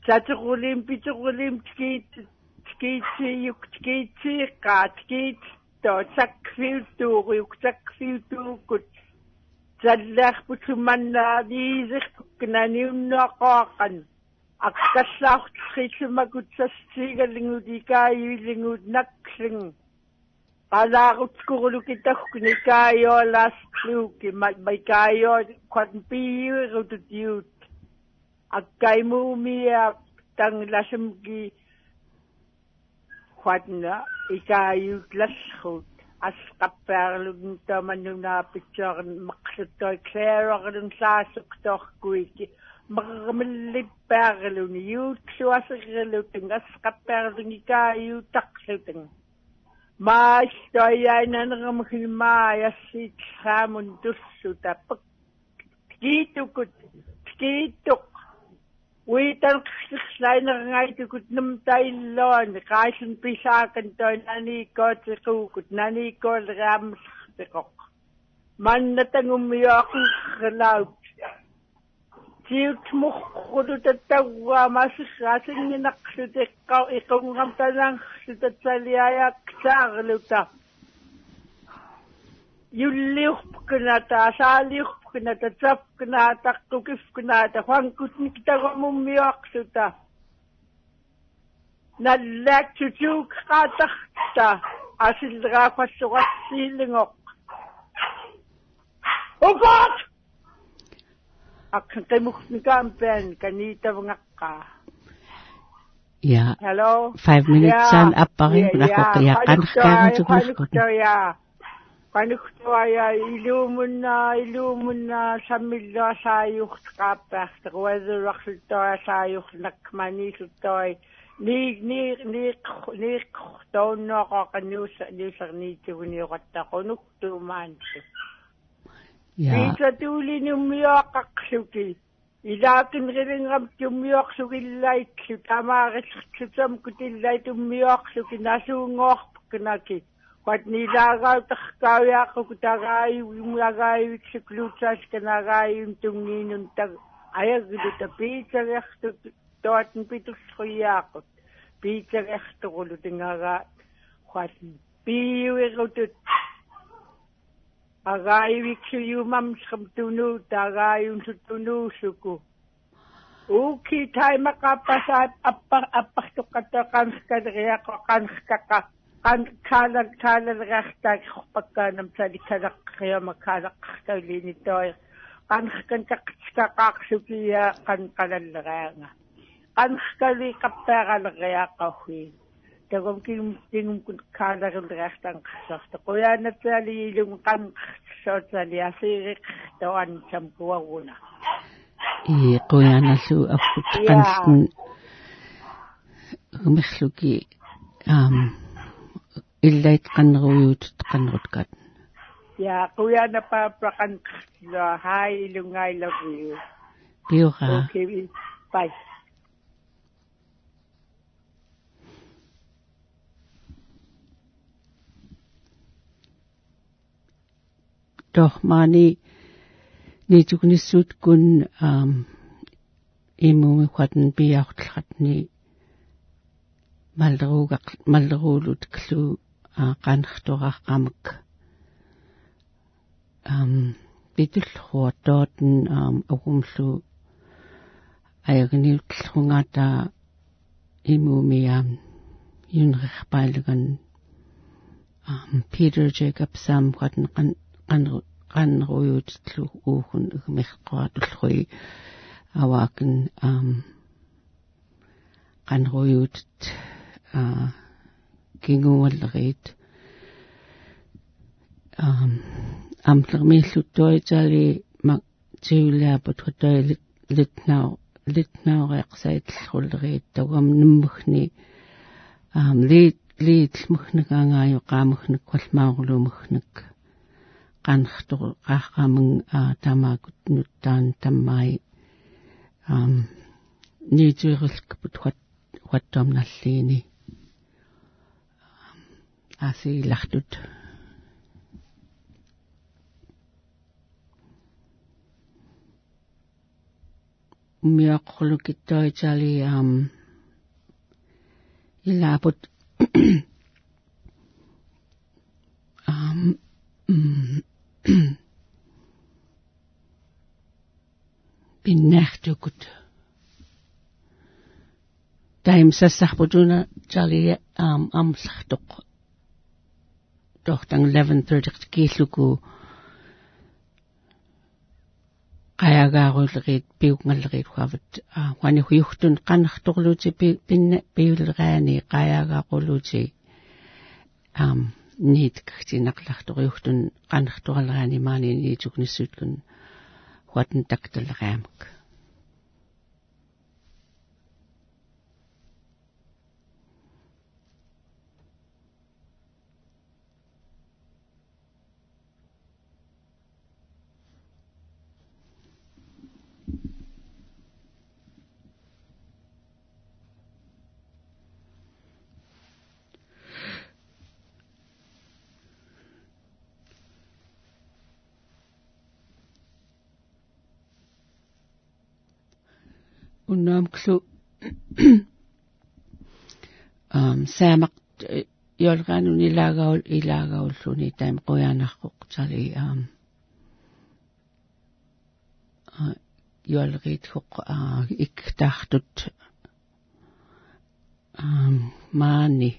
tatsuqulim pitsuqulim tkiit tkiitsiyuk tkiitsiiqqa tkiit to takfiutuuriuk takfiutuukut таллаарпутсуманнаавиисерпуккнаниуннуаққоаққан аккаллаартиллимакутсассиигаллингутикааюиллингут накклин палаарутскурулукитаггуни каайоолааслууки майкаайоо кватпиирутутиут аккаймуумиа тангласамки кватна икааютлаллрут асқаппаарлугин тааманнунаа мақлуттoi клеерерлун саассуктооркуики маққамиллиппаарлуни юутсуасеррелутун асқаппаарлуни кааюутақлутун маастойяинанерамхимаа яссит хаамун туссута пак киитукут кииттук uitalqerlainerngaitukut numtailloani qaasun pisaakan toi naniikkootikuukut naniikkooleraammerteqoq mannatangummiyoaqerlaut tiutmuqqulu tattauaamassirraasinninaqsutiqqau iqungamtanangsu tatsaliayaaqsaarluta yulliurpkunata asaaliurpkunata tsapkunata taqqukifkunata huankutniktagamummiuaqsuta nallaaktutuuk qaatarta asilleraafassuqassiilingoq ufaat akkan qimuknikaampian kaniitavngaqqaa Ja, hello five minutes aan appari, nakok ya kanhkaang tukuskut. Ja, qanuktuaya iluumunna iluumunna sammilluasaayuurt qaappaarteruasurarluttoasaayurnak ni ni ni ni toonnoqoqanniussa niuserniituguniuqattaqunuktuumaantu Ja, piitsatuulinummiuaqaqluki ilaakinrilingam tummiuaqsugillaittlu tamaarillertutam kutillaitummiuaqluki nasuungoorpuknaki wat nilaagautaqkaawiaqquk tagaayuimagaayuitsukluutsaaskanagaayum tungiinun tag ayagluta piitsariartut toatn pitusruyaaqut piitsagertuqulu tingaga huat piuerutut agaiviksuyumam skam tunu tagaayun sutunuusuku uki taima qapasaat appar appartuqqatta qanskaleriaqo qansqaqa qan kaalan kaalaneriartaak qorpakkaanam salikkalaqqiama kaalaqqartauliinittoy qanskkan taqtaqaaqsukiya qanqalalleраanga qanskali qappaagaleriaqauhi тагом ким ким кун каалерулериартан qassarta quyaanatsaali ilung qan sootsaali asiirik tawan samkuaguna i quyaanallu affut qansten umерлуги аам иллайт qanneruyuutut qannerutkat ja quyaana paapaqan la hai ilungai lavu piora okay bye doch mani ni tuknissut kun um imumi khatn biartlratni malderuugaq malderuulut klu qanrtoraqqamak um bitullruartootn um uqumlu ayagniutlrungata imumiam yunrerpailugan um Peter Jacob Sam khatn qan qanneruyuutillu uuhun igmeqqaatullerui awaakin um qanneruyuutit a kingualleriit um amlermiilluttuitali ma tiuliaput hotoilit litnau litnaureqsaitlleruleriit tagam nummugni um liit liitlmugnaгаангааyu qaamugnak qualmaarulumugnak qanrtu qaqqamung tamaakut nuttaan tammai um así la actitud. Mi lachtut. Mir kolokit deutschali am ilabut am bin nächtukut. Taim sassahbuduna jali am am sahtuk. Tohtang 11:30 kiilluku qayagaarulleriit piuqngalleriit huavat wani huyuhtun qannartorluuti pinna piuleraani qayagaaqulluuti am niit kagtinaqlartoriuhtun qannartoraleraani maani niituknissuutkun huaten taktalleraamak unnaamklu um saamaq yolgaanun ilaagaul ilaagaulluni taim qoyanarquq tali um yolriithuq iktaartut um maani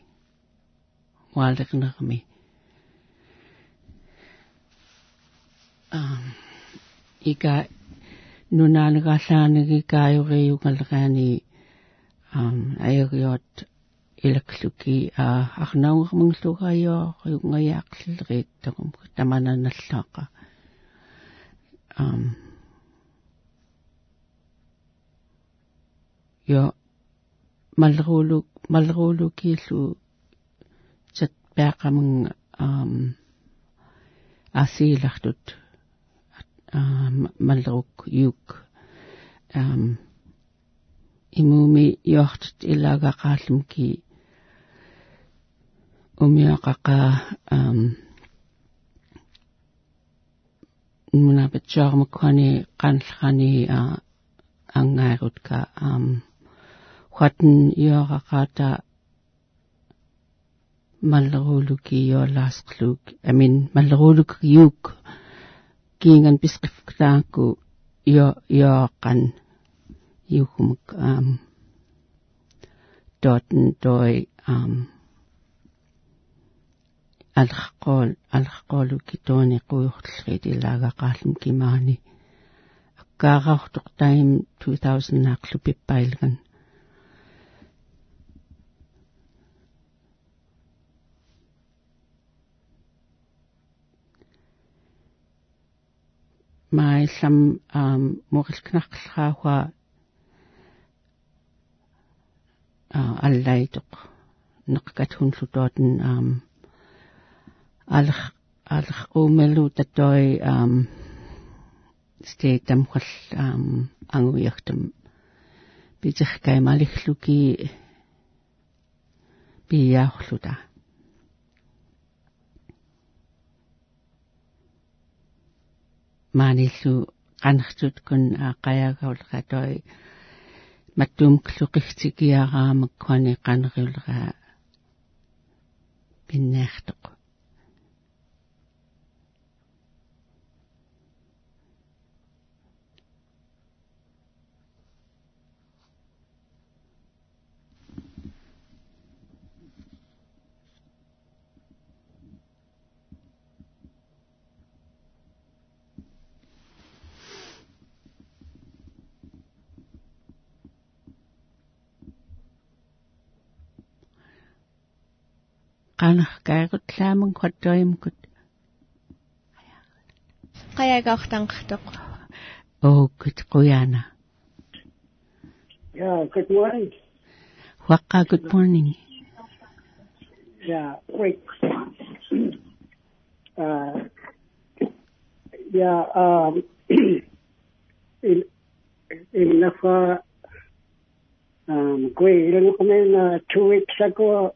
waaleqnermi um ika nunaanagallaanagi kaayuriugaleraani um ayoriot ilakluki a arnaungermunglugayo riungayaaqllerit taqum tamananallaqa um yo malruuluk malruulukiillu tat paaqamung um asiilartut malruk juk um imumi yortut ilagaqaallumki umiaqaqa um munapatsaarmukkani qanllrani angaarut ka um huaten yoraqaata маллеруулуки юалаасqluuk амин маллеруулук юук kiingan pisqifklaakku io ioaqan iukumuk um doten doi um алхқол алхқолу китоони қуйортэлрит илагақааллум кимаани. Аккаараартоқ таим 2000 наақлу пиппаилган маиллам аам морилкнаққлраауа а аллаитоқ неқкатхунлутуатн аам алх алх уумелу таттой аам стейтам хол аам ангуяхтам питеркай малихлуки пияахлута мааниллу qanartut kun aaqayaagaulqatoi mattuumklluqigtigiaraamik kuani qaneriulera pinnaartoq qanarkaagutlaamun qattoimkut qayagaortanqartoq ookut quyana Yeah, good morning. waqqa good morning Yeah, great. uh, yeah, um, in in Nafa, um, great. Ilan kami na two weeks ago,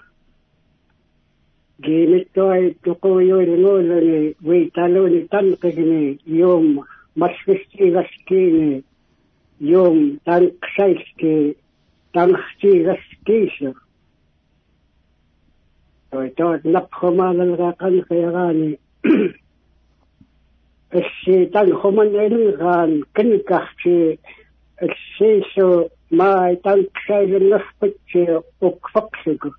na kitfakskak na ka kan gayagat sun joy sana sailan dot apkakap siya dan humandril mo ka ilaw mo dapit siya laksak ka Gimitoy tukuyo ringulo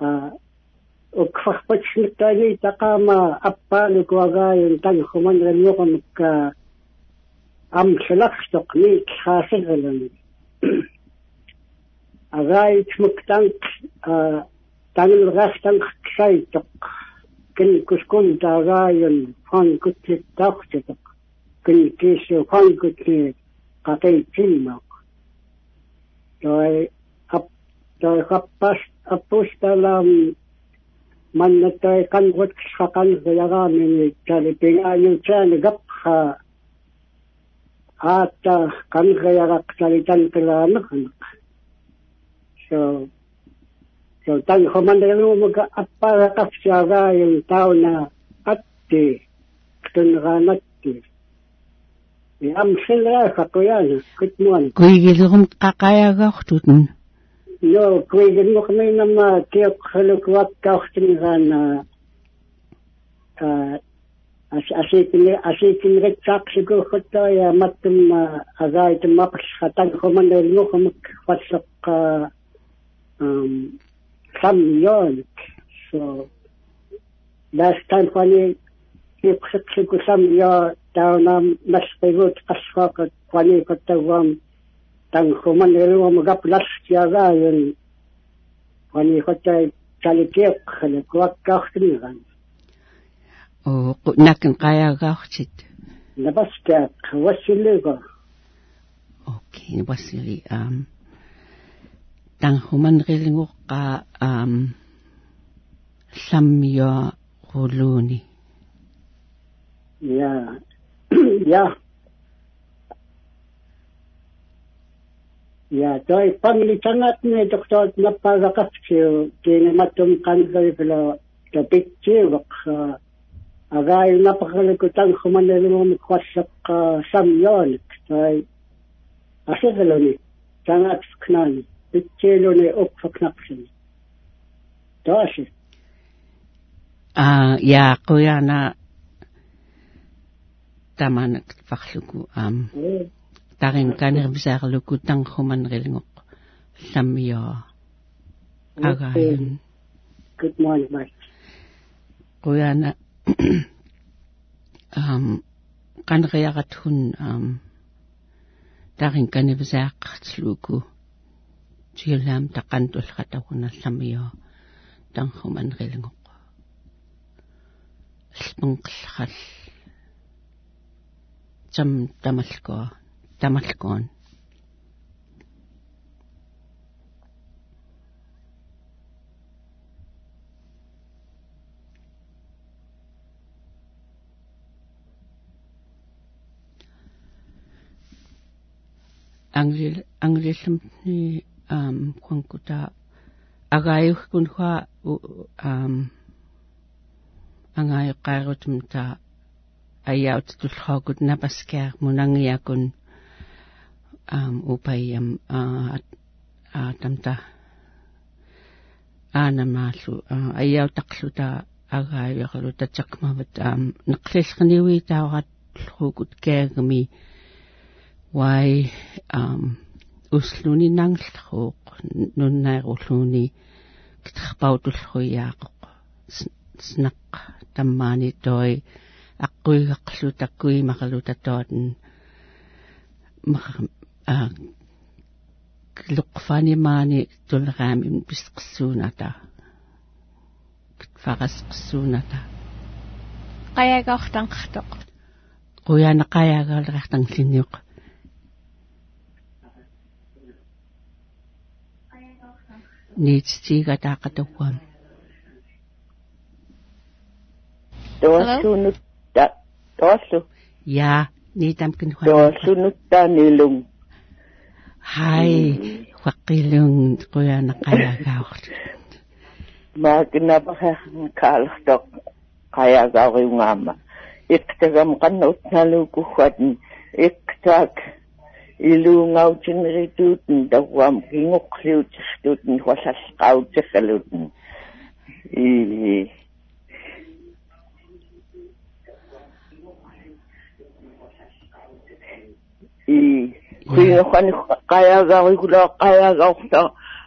ni Witalo ni Tankagini yung maskistigaski ni yung tanksaiski tankstigaskisyo. So ito, napkumalan ka kan kaya gani. Si tankuman ilingan kinikah si si so may tanksailan naspit si ukfaksigo. Ah, ukfakpachnikali takama appani kuagayin tan human ranyokam ka am salakstoq ni khasigalan agay tmuktang tangil gastang ksaytok kin kuskun tagayin fan kutlit takchitok kin kisyo fan kutlit katay tilmak toy ap toy kappas apus dalam маннатай кангут хакан заягами чали пингаyu чали гапха. Аата кангаярак чали тан пилаанах so so tan homandelo mga apara kapsyaga yung tao na atti tunganatti am sila ka לא, כבדים מוכמים למה כאילו חלוקות כוחתם כאן עשיתם רצח שכל חוטו עמדתם אז הייתם מפש חתן חומן ללמוכם חסק חמיון дастан пани ипсэксэ гусам я таунам насбигут асхак пани коттавам komen er nog een wat zo um sam So last time when ik ik zakje go. Sam jaar daar nam mas bewoord afspraken wanneer ik ja ja ja toi pangli tangat ni doktor napagakatsiu kini matum kanzay pala kapitsiwak agay napakalikutan kumanilong kwasak samyonik toi asigaloni tangat knani pitsiloni ukfaknaksin toasi а я куяна таманак фарлуку аам Тарин канервисаарлуку тангхуманрилнгоқ ламмио агаан good morning куяна аам канериарат хун аам тарин канервисааққарлуку тигалаам тақантуллратагуна ламмио тангхуманрилнгоқ спунqllral там тамалко тамалкоон англи англиллэмни аам куанкута агааюхкун хуа аам ангаайоққайрутум та аяут тулхаагут напаскаа мунангиакун аам упайям аа аа тамта аанамааллу аяутақлута агаайоқалу татсақмават аам неқлиллерниуи таорат лхугут каагами вай аам услуни нанглхууқ нуннайруллууни китэрпаутуллуяақоқ снақ таммаани той аққуигақлу таккуимақалу татуатн а луқфанимаани тулераами писқиссууната фарасқиссууната қаягаортанқартоқ қуяна қаяагаалеқартанглинниоқ нитстига таақатауам тоассуунутта тоассу я нитамкен хуа тоассунуттаанилун Hai, wakilung kuya nakayagaw. Makinapakahan kalahtok kayagaw yung ama. Iktagam kanot na lukuhwatin. Iktag ilungawtin rituten dawam kingukliutistuten wasaskautiskaluten. Ihi. Ihi. kuinga khwani kayagawi kula kayaga kuta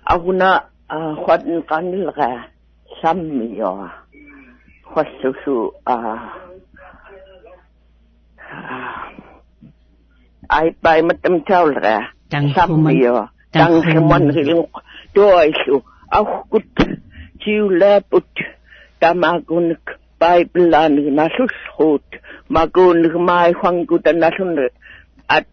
aguna khwani kanilga sammi yoa khwasusu ai pai matam chaulga sammi yoa tang khimon hiling toisu akut chiulaput tamagunik pai pilanik nasus hut magunik mai khwanguta nasun at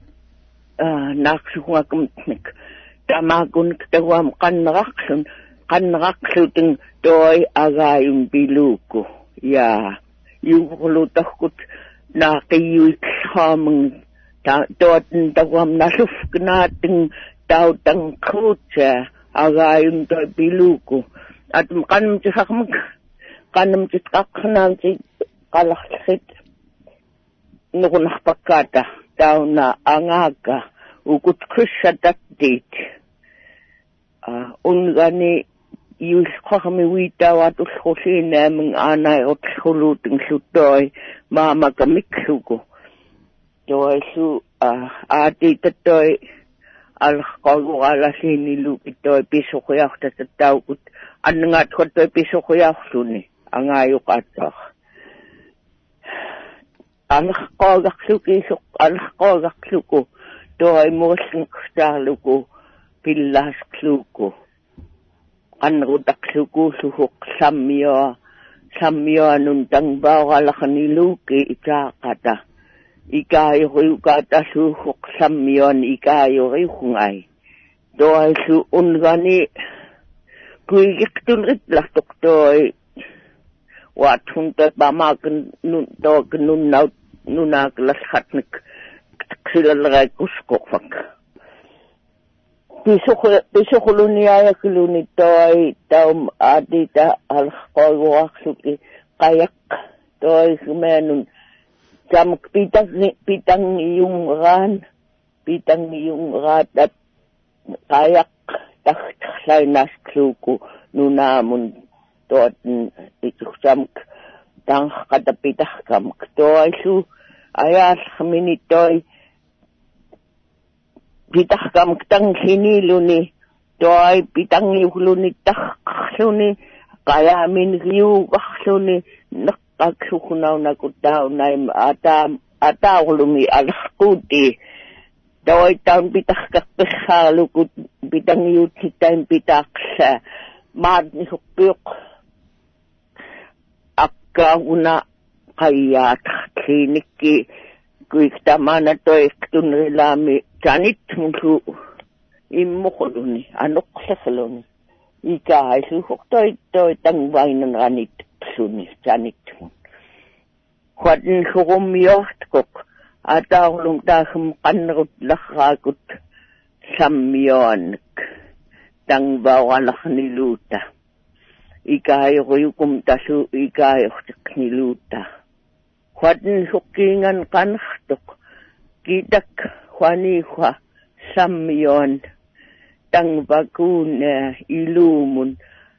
toatin tawam nasufknaatin tautang kruutsa agaayum toi piluku atum qannam tisaqmak qannam titqaqqnaamti qalarlrit nuqunarpakkaata tauna angaka ukut kushatattit a ungani yusqarmi witawat ulluliinaaming aanai utluluutin llutoi maamakamiklugu toisu a aatitatoi алхqaguqalasiinilu pittoi pisuqiartatattaukut anngaat qottoi pisuqiarluni angaayuqaattoq алхqaagaqlukiisuq алхqaagaqluku toimuullinqtaarluku pillaasqluku qanrutaqlukuulluhuq sammioa sammioanun tangbaoralaqniluuki анхкаагарлуки исоқ анхкаагарлуку тоай мооллангэртаарлуку пиллаасклууку аннерутарлукууллугоқ саммиоа саммиоанун тангбаоралахнилууки итаақата икаайориукааталлуухоқ саммиоан икаайориухунгай тоайлу унгани куигиқтунритлартоқ тоай уатхунта бамаакен нун тоакенуннаут taum adita alqoyuaqsuki qayak toy humanun jamak pitang pitang yung ran pitang yung ratat qayak takhtlay naskluku nunamun tot ituxamk tang katapitah kam toy su ayal minitoy pitah kam tang hiniluni toy pitang yuhluni takhluni kaya min riu kakhluni nakaksukunaw na kutaw na ata ata ulumi alhakuti toy taon pitah kakpeshalukut pitang yutitain pitaksa maad ni hukpyok akka kaya klinikki kuiktamana toi tunrilami janit mulu immukuluni anuqlasaluni ika aisu toi toi tangvainan ranit suni janit Huatin hurumiortkok ataulum tahum qanrut lakrakut sammioanak tangvawalaqniluta ikaayuquyukum tasu ikaayuqtiqniluta huatin suqqiingan qanartuq kitak huaniihua sammioan tangvakuun iluumun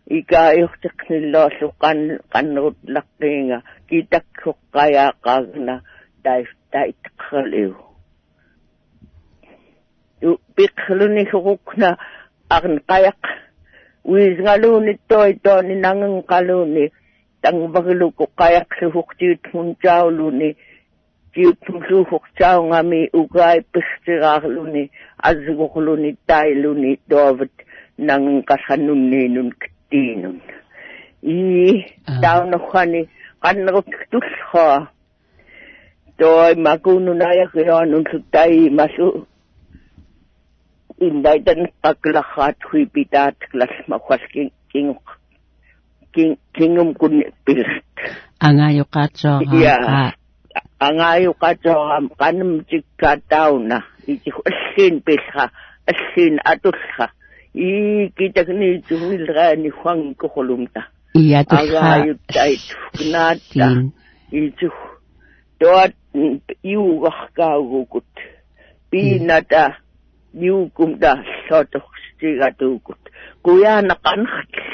ikaayuqtiqnilloorlu qan qanrut laqqiinga kitak suqqayaaqaagna tai taitqaliu yu piqluni suqukna arn qayak wiisngaluuni toi tooni nangan qaluuni tangvagiluku qayak suhuqtiut munchauluni tiutum suhuqchaungami ugai pistigaarluni asguqluni tailuni toovat nangan qasanunniinun kittiinun ii taunohani kingum kun pilt angayo kacho ya angayo kacho am kanum jikka tauna. Iti sin pilha asin atulha. I kita ni jumil rani huang ko kolumta iya to angayo tait knata itu dort iu wahkaugut pinata yukum da sotok stiga tukut kuya nakan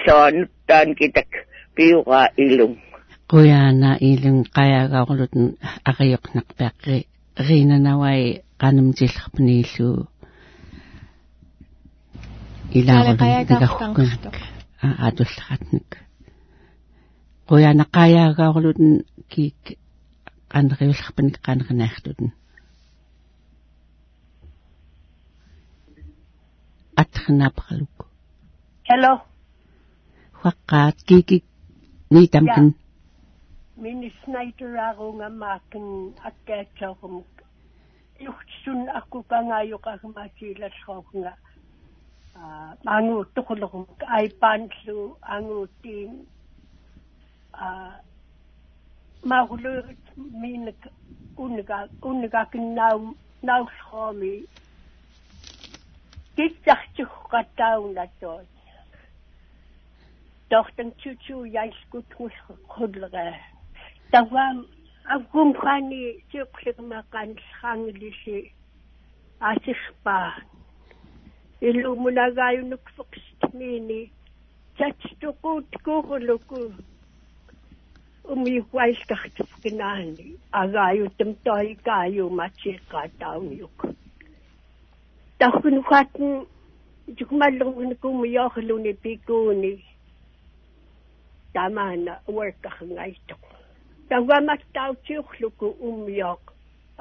son tan kitak piwa ilung kuya na ilung kaya ga ulut akayok nakpakri rina naway kanam jilhapnilu ila kaya Hello, waqaat kiki uh, mahulo min unaga unaga kinaw naw schomi Kitsak kataw na to. Doch den chuchu jais gut mus khudlga. Tawam agum khani chuklik makan sanglisi asispa. Ilu munagayo nukfukstmini. Chatstukut kuhuluku. Umihuais kahtufkinani. Agayo temtoy kayo machika taungyuk. tahun khatin jukmalung tamana uerkaqngaytuq tawamatauchiuqluku umyoq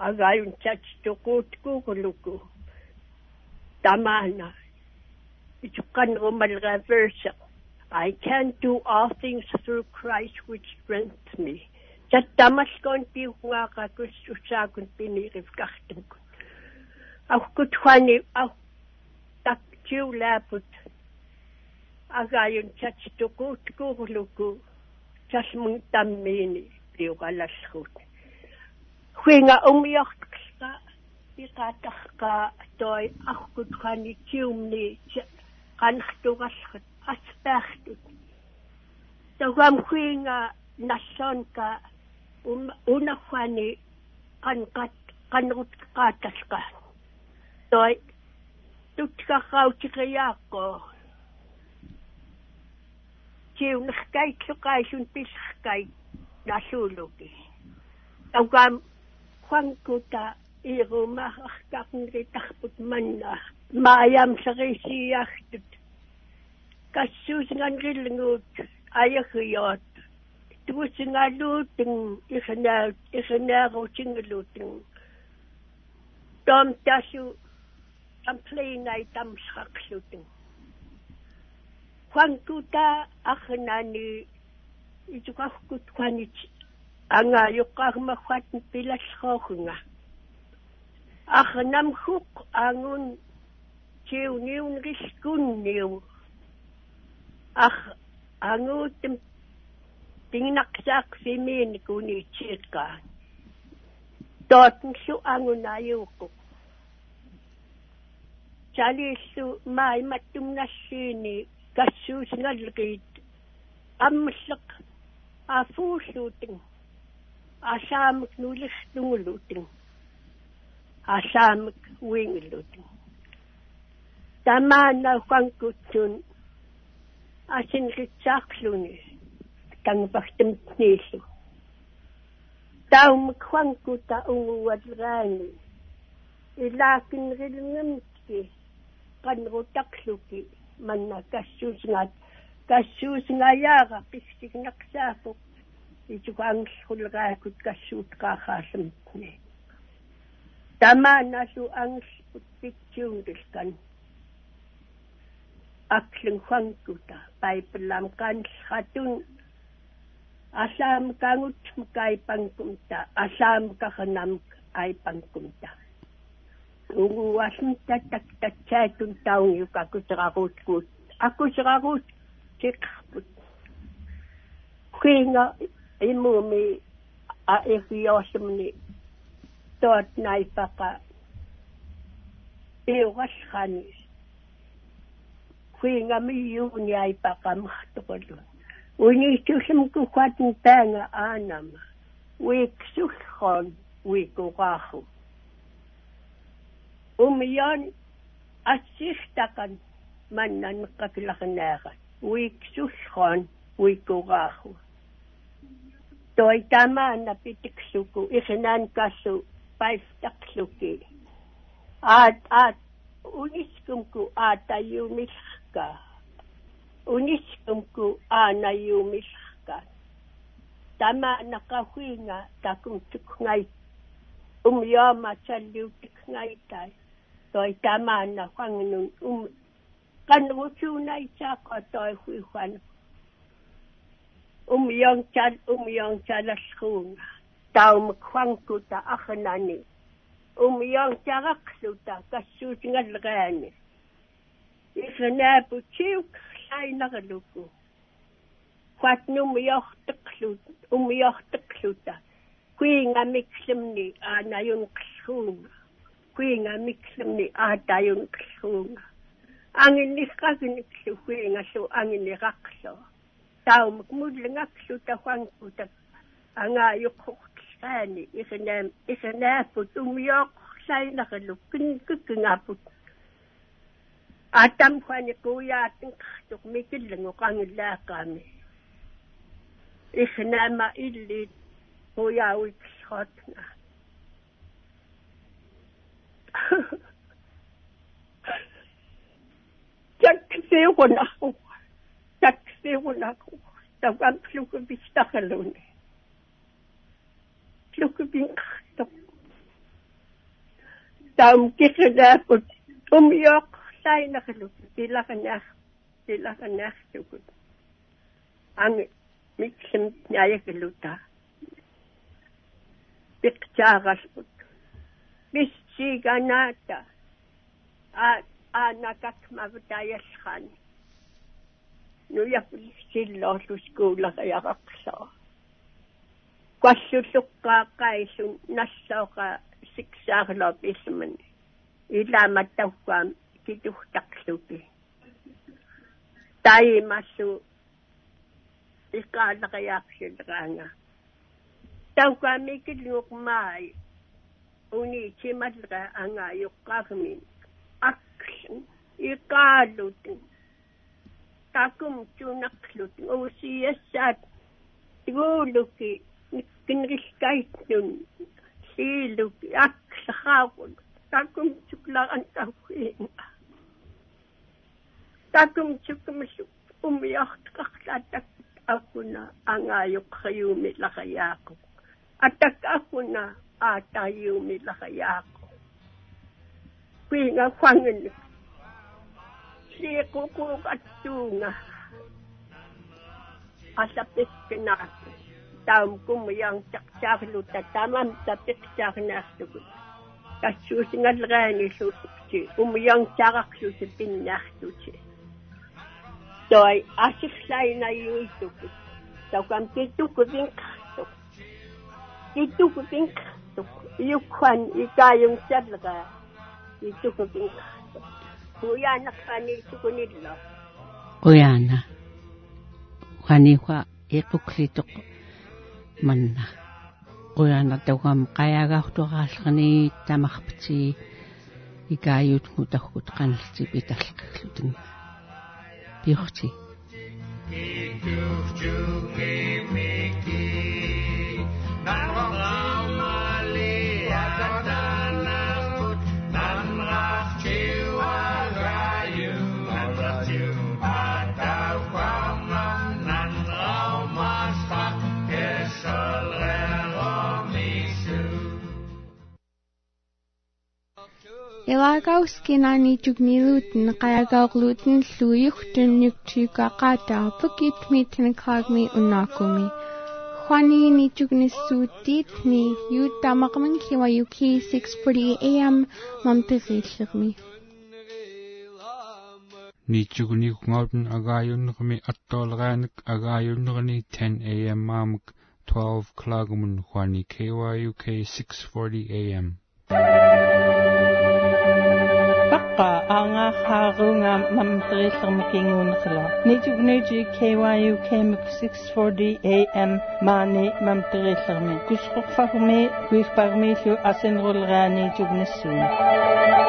agayun chachtuqutkuqluku tamana ichuqanqumalqaversa I can do all things through Christ which strengthens me. Tattamalkon piuqaqakus usaakun piniqivqartankun. Awkut khani aw takchiulaaput pinirif kahtin ko. auch gut fani auch tak chiu laput aga yun chach to gut ku luku salmun tammiini piuqalalluut huinga umiortqa piqatarqa toi arqut tutkarrautiqiyaaqko kiunerkaitluqaisun pillerkai nalluuluki tawam huankuta iirumaarqarneritarput manna maayam serisiiartut kassuusinganrilnguut ayahiyoot tuusingaluutun irnaa irnaaruutingaluutun tom tasu amplainai tamsraqlutun arnani ituqarkut huanit anga yuqqarmahwat pilallroorunga arnam huq angun tiuniun riskunniu ах ангуутам тингнақсаақсимиин куниитсииккаа тоотнлу ангунааюуққу чалииллу маиматтумнассиини кассуусингаллеқиит аммаллеқ афууллуутин асаамик нулернугулуутин асаамик уингиллуутин тамаана ханкутсун асин ритсаарлуни тангпартамтнииллу таум кванкута унгуатлраани илаакинрилунгамтки qanrutaqluki manna kassuusingaat kassuusingayaaqa qissигнaqsaafuq itukaangllulgaakut kassuutqaarraallamtni tamaanasu angllput pitsiunrilkan aklung huangkuta paipelam kanlhatun asam kangut mkai pangkumta asam kahanam ai pangkumta ungu wasinta tak tak chatun taung yuka kusragut kut aku sragut tikput kuinga imumi a efiosmni tot naipaka Ewas khanis kuinga mi yuuni ai paqamaqtuqulu uniitusum kukwatun taanga aanama wiiksullon wiikuqaahu umiyon assirtaqan mannan qakilaqineeqat wiiksullon wiikuqaahu toi tamaana pitiksuku iqinaan kassu paiftaqluki aat aat uniskumku aatayumilqa ka uniskumku aanayuumillqa tama naqahuinga takum tukngai umyama challiutikngaitai toi tama na huangnun um kanruchunai chaqo toi huihuan umyong chal umyong chalaskhunga taum khwangkuta akhnani umyong chaqaqsuta kassuutingalgaani ифнапу тиук лайнералуку фатнум йортеклут ум йортеклута куинга миксэмни аанаюн клхуунга куинга миксэмни аатаюн клхуунга ангиннисqaginiklu kuingallu anginiqaqlo taumuk mullingaklluta huankuta angaayuqquqtlaani iqnaam iqnaaput umyooqlainaqalu kinkikingaput атам хани куяатин картук микиллангу qangillaaqaami ихнаама илли куяауиксхотна таксиугунаху таксиугунаху тавам плуку бистахалуни плуку бинхток таум кихнаапут умиоқ sainaqlu pilaqanaq pilaqanaqtukut ang miksem nyayakluta pikchaagasput missiganata a anakak mavtayashan нуяппилсиллоорлускуулақаяқарсаа квассуллуккааққаисун нассаоқа сиксаарлоо писсмани илааматтавкаам китуhtaqlupi таймассу икаалақаяақсулераанга таукаамикиллуқмаай уни чималлера ангааюққарми акклун икаалутин такум тунақлут уусиассаат тигуулуки кинрискайтнун сиилуки акклахаавун такум чукларан таухиинга такум чукмсу умиартеқарлаатак акуна ангааюққриуми лақаяақу атак акуна аатааюми лақаяақу пинга фангэн сиқуқуқаттуунга асаппискинаа таум кумян тaqtaarluta tamam tapiqtaarnaartukut тассуусингаллерааниллуутти умян таарақсуси пиннаартути той асирлайнаюитtukut таукам киттуккувинқартук киттуккувинқартук иукхан икааюн саллера киттуккувинқартук уяанаққани сукунилла уяана ханихва иқуклитоқ манна. Уяана таугам қаяагаартуарааллерни тамарпати икааюут мутаггут қаналти питарлақаглутин пиорти Iлагаускинани тugniluuten qayagaaqluuten lluuyuqtunnyuktiuqaqaataarpukit mitnikhaagmi unnaakumi Juanini tugnissuutiitni yuuttamaqman kiwayuki 6:40 am mamtirillermi Niitsuguniguungauten agaayunnermi attooleraanuk agaayunnerni 10 am maamuk 12 klaagumun Juani KYUK 6:40 am Paqqa anga khaarunga mamterillermikinguunerla nitugneji KYUK muk 640 AM maani mamterillermi kusqorfarmi kuisparmiillu asenrulraani tugnissuun It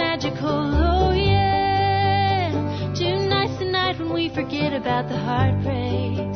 magical, oh yeah. Tonight's the night when we forget about the heartbreaks.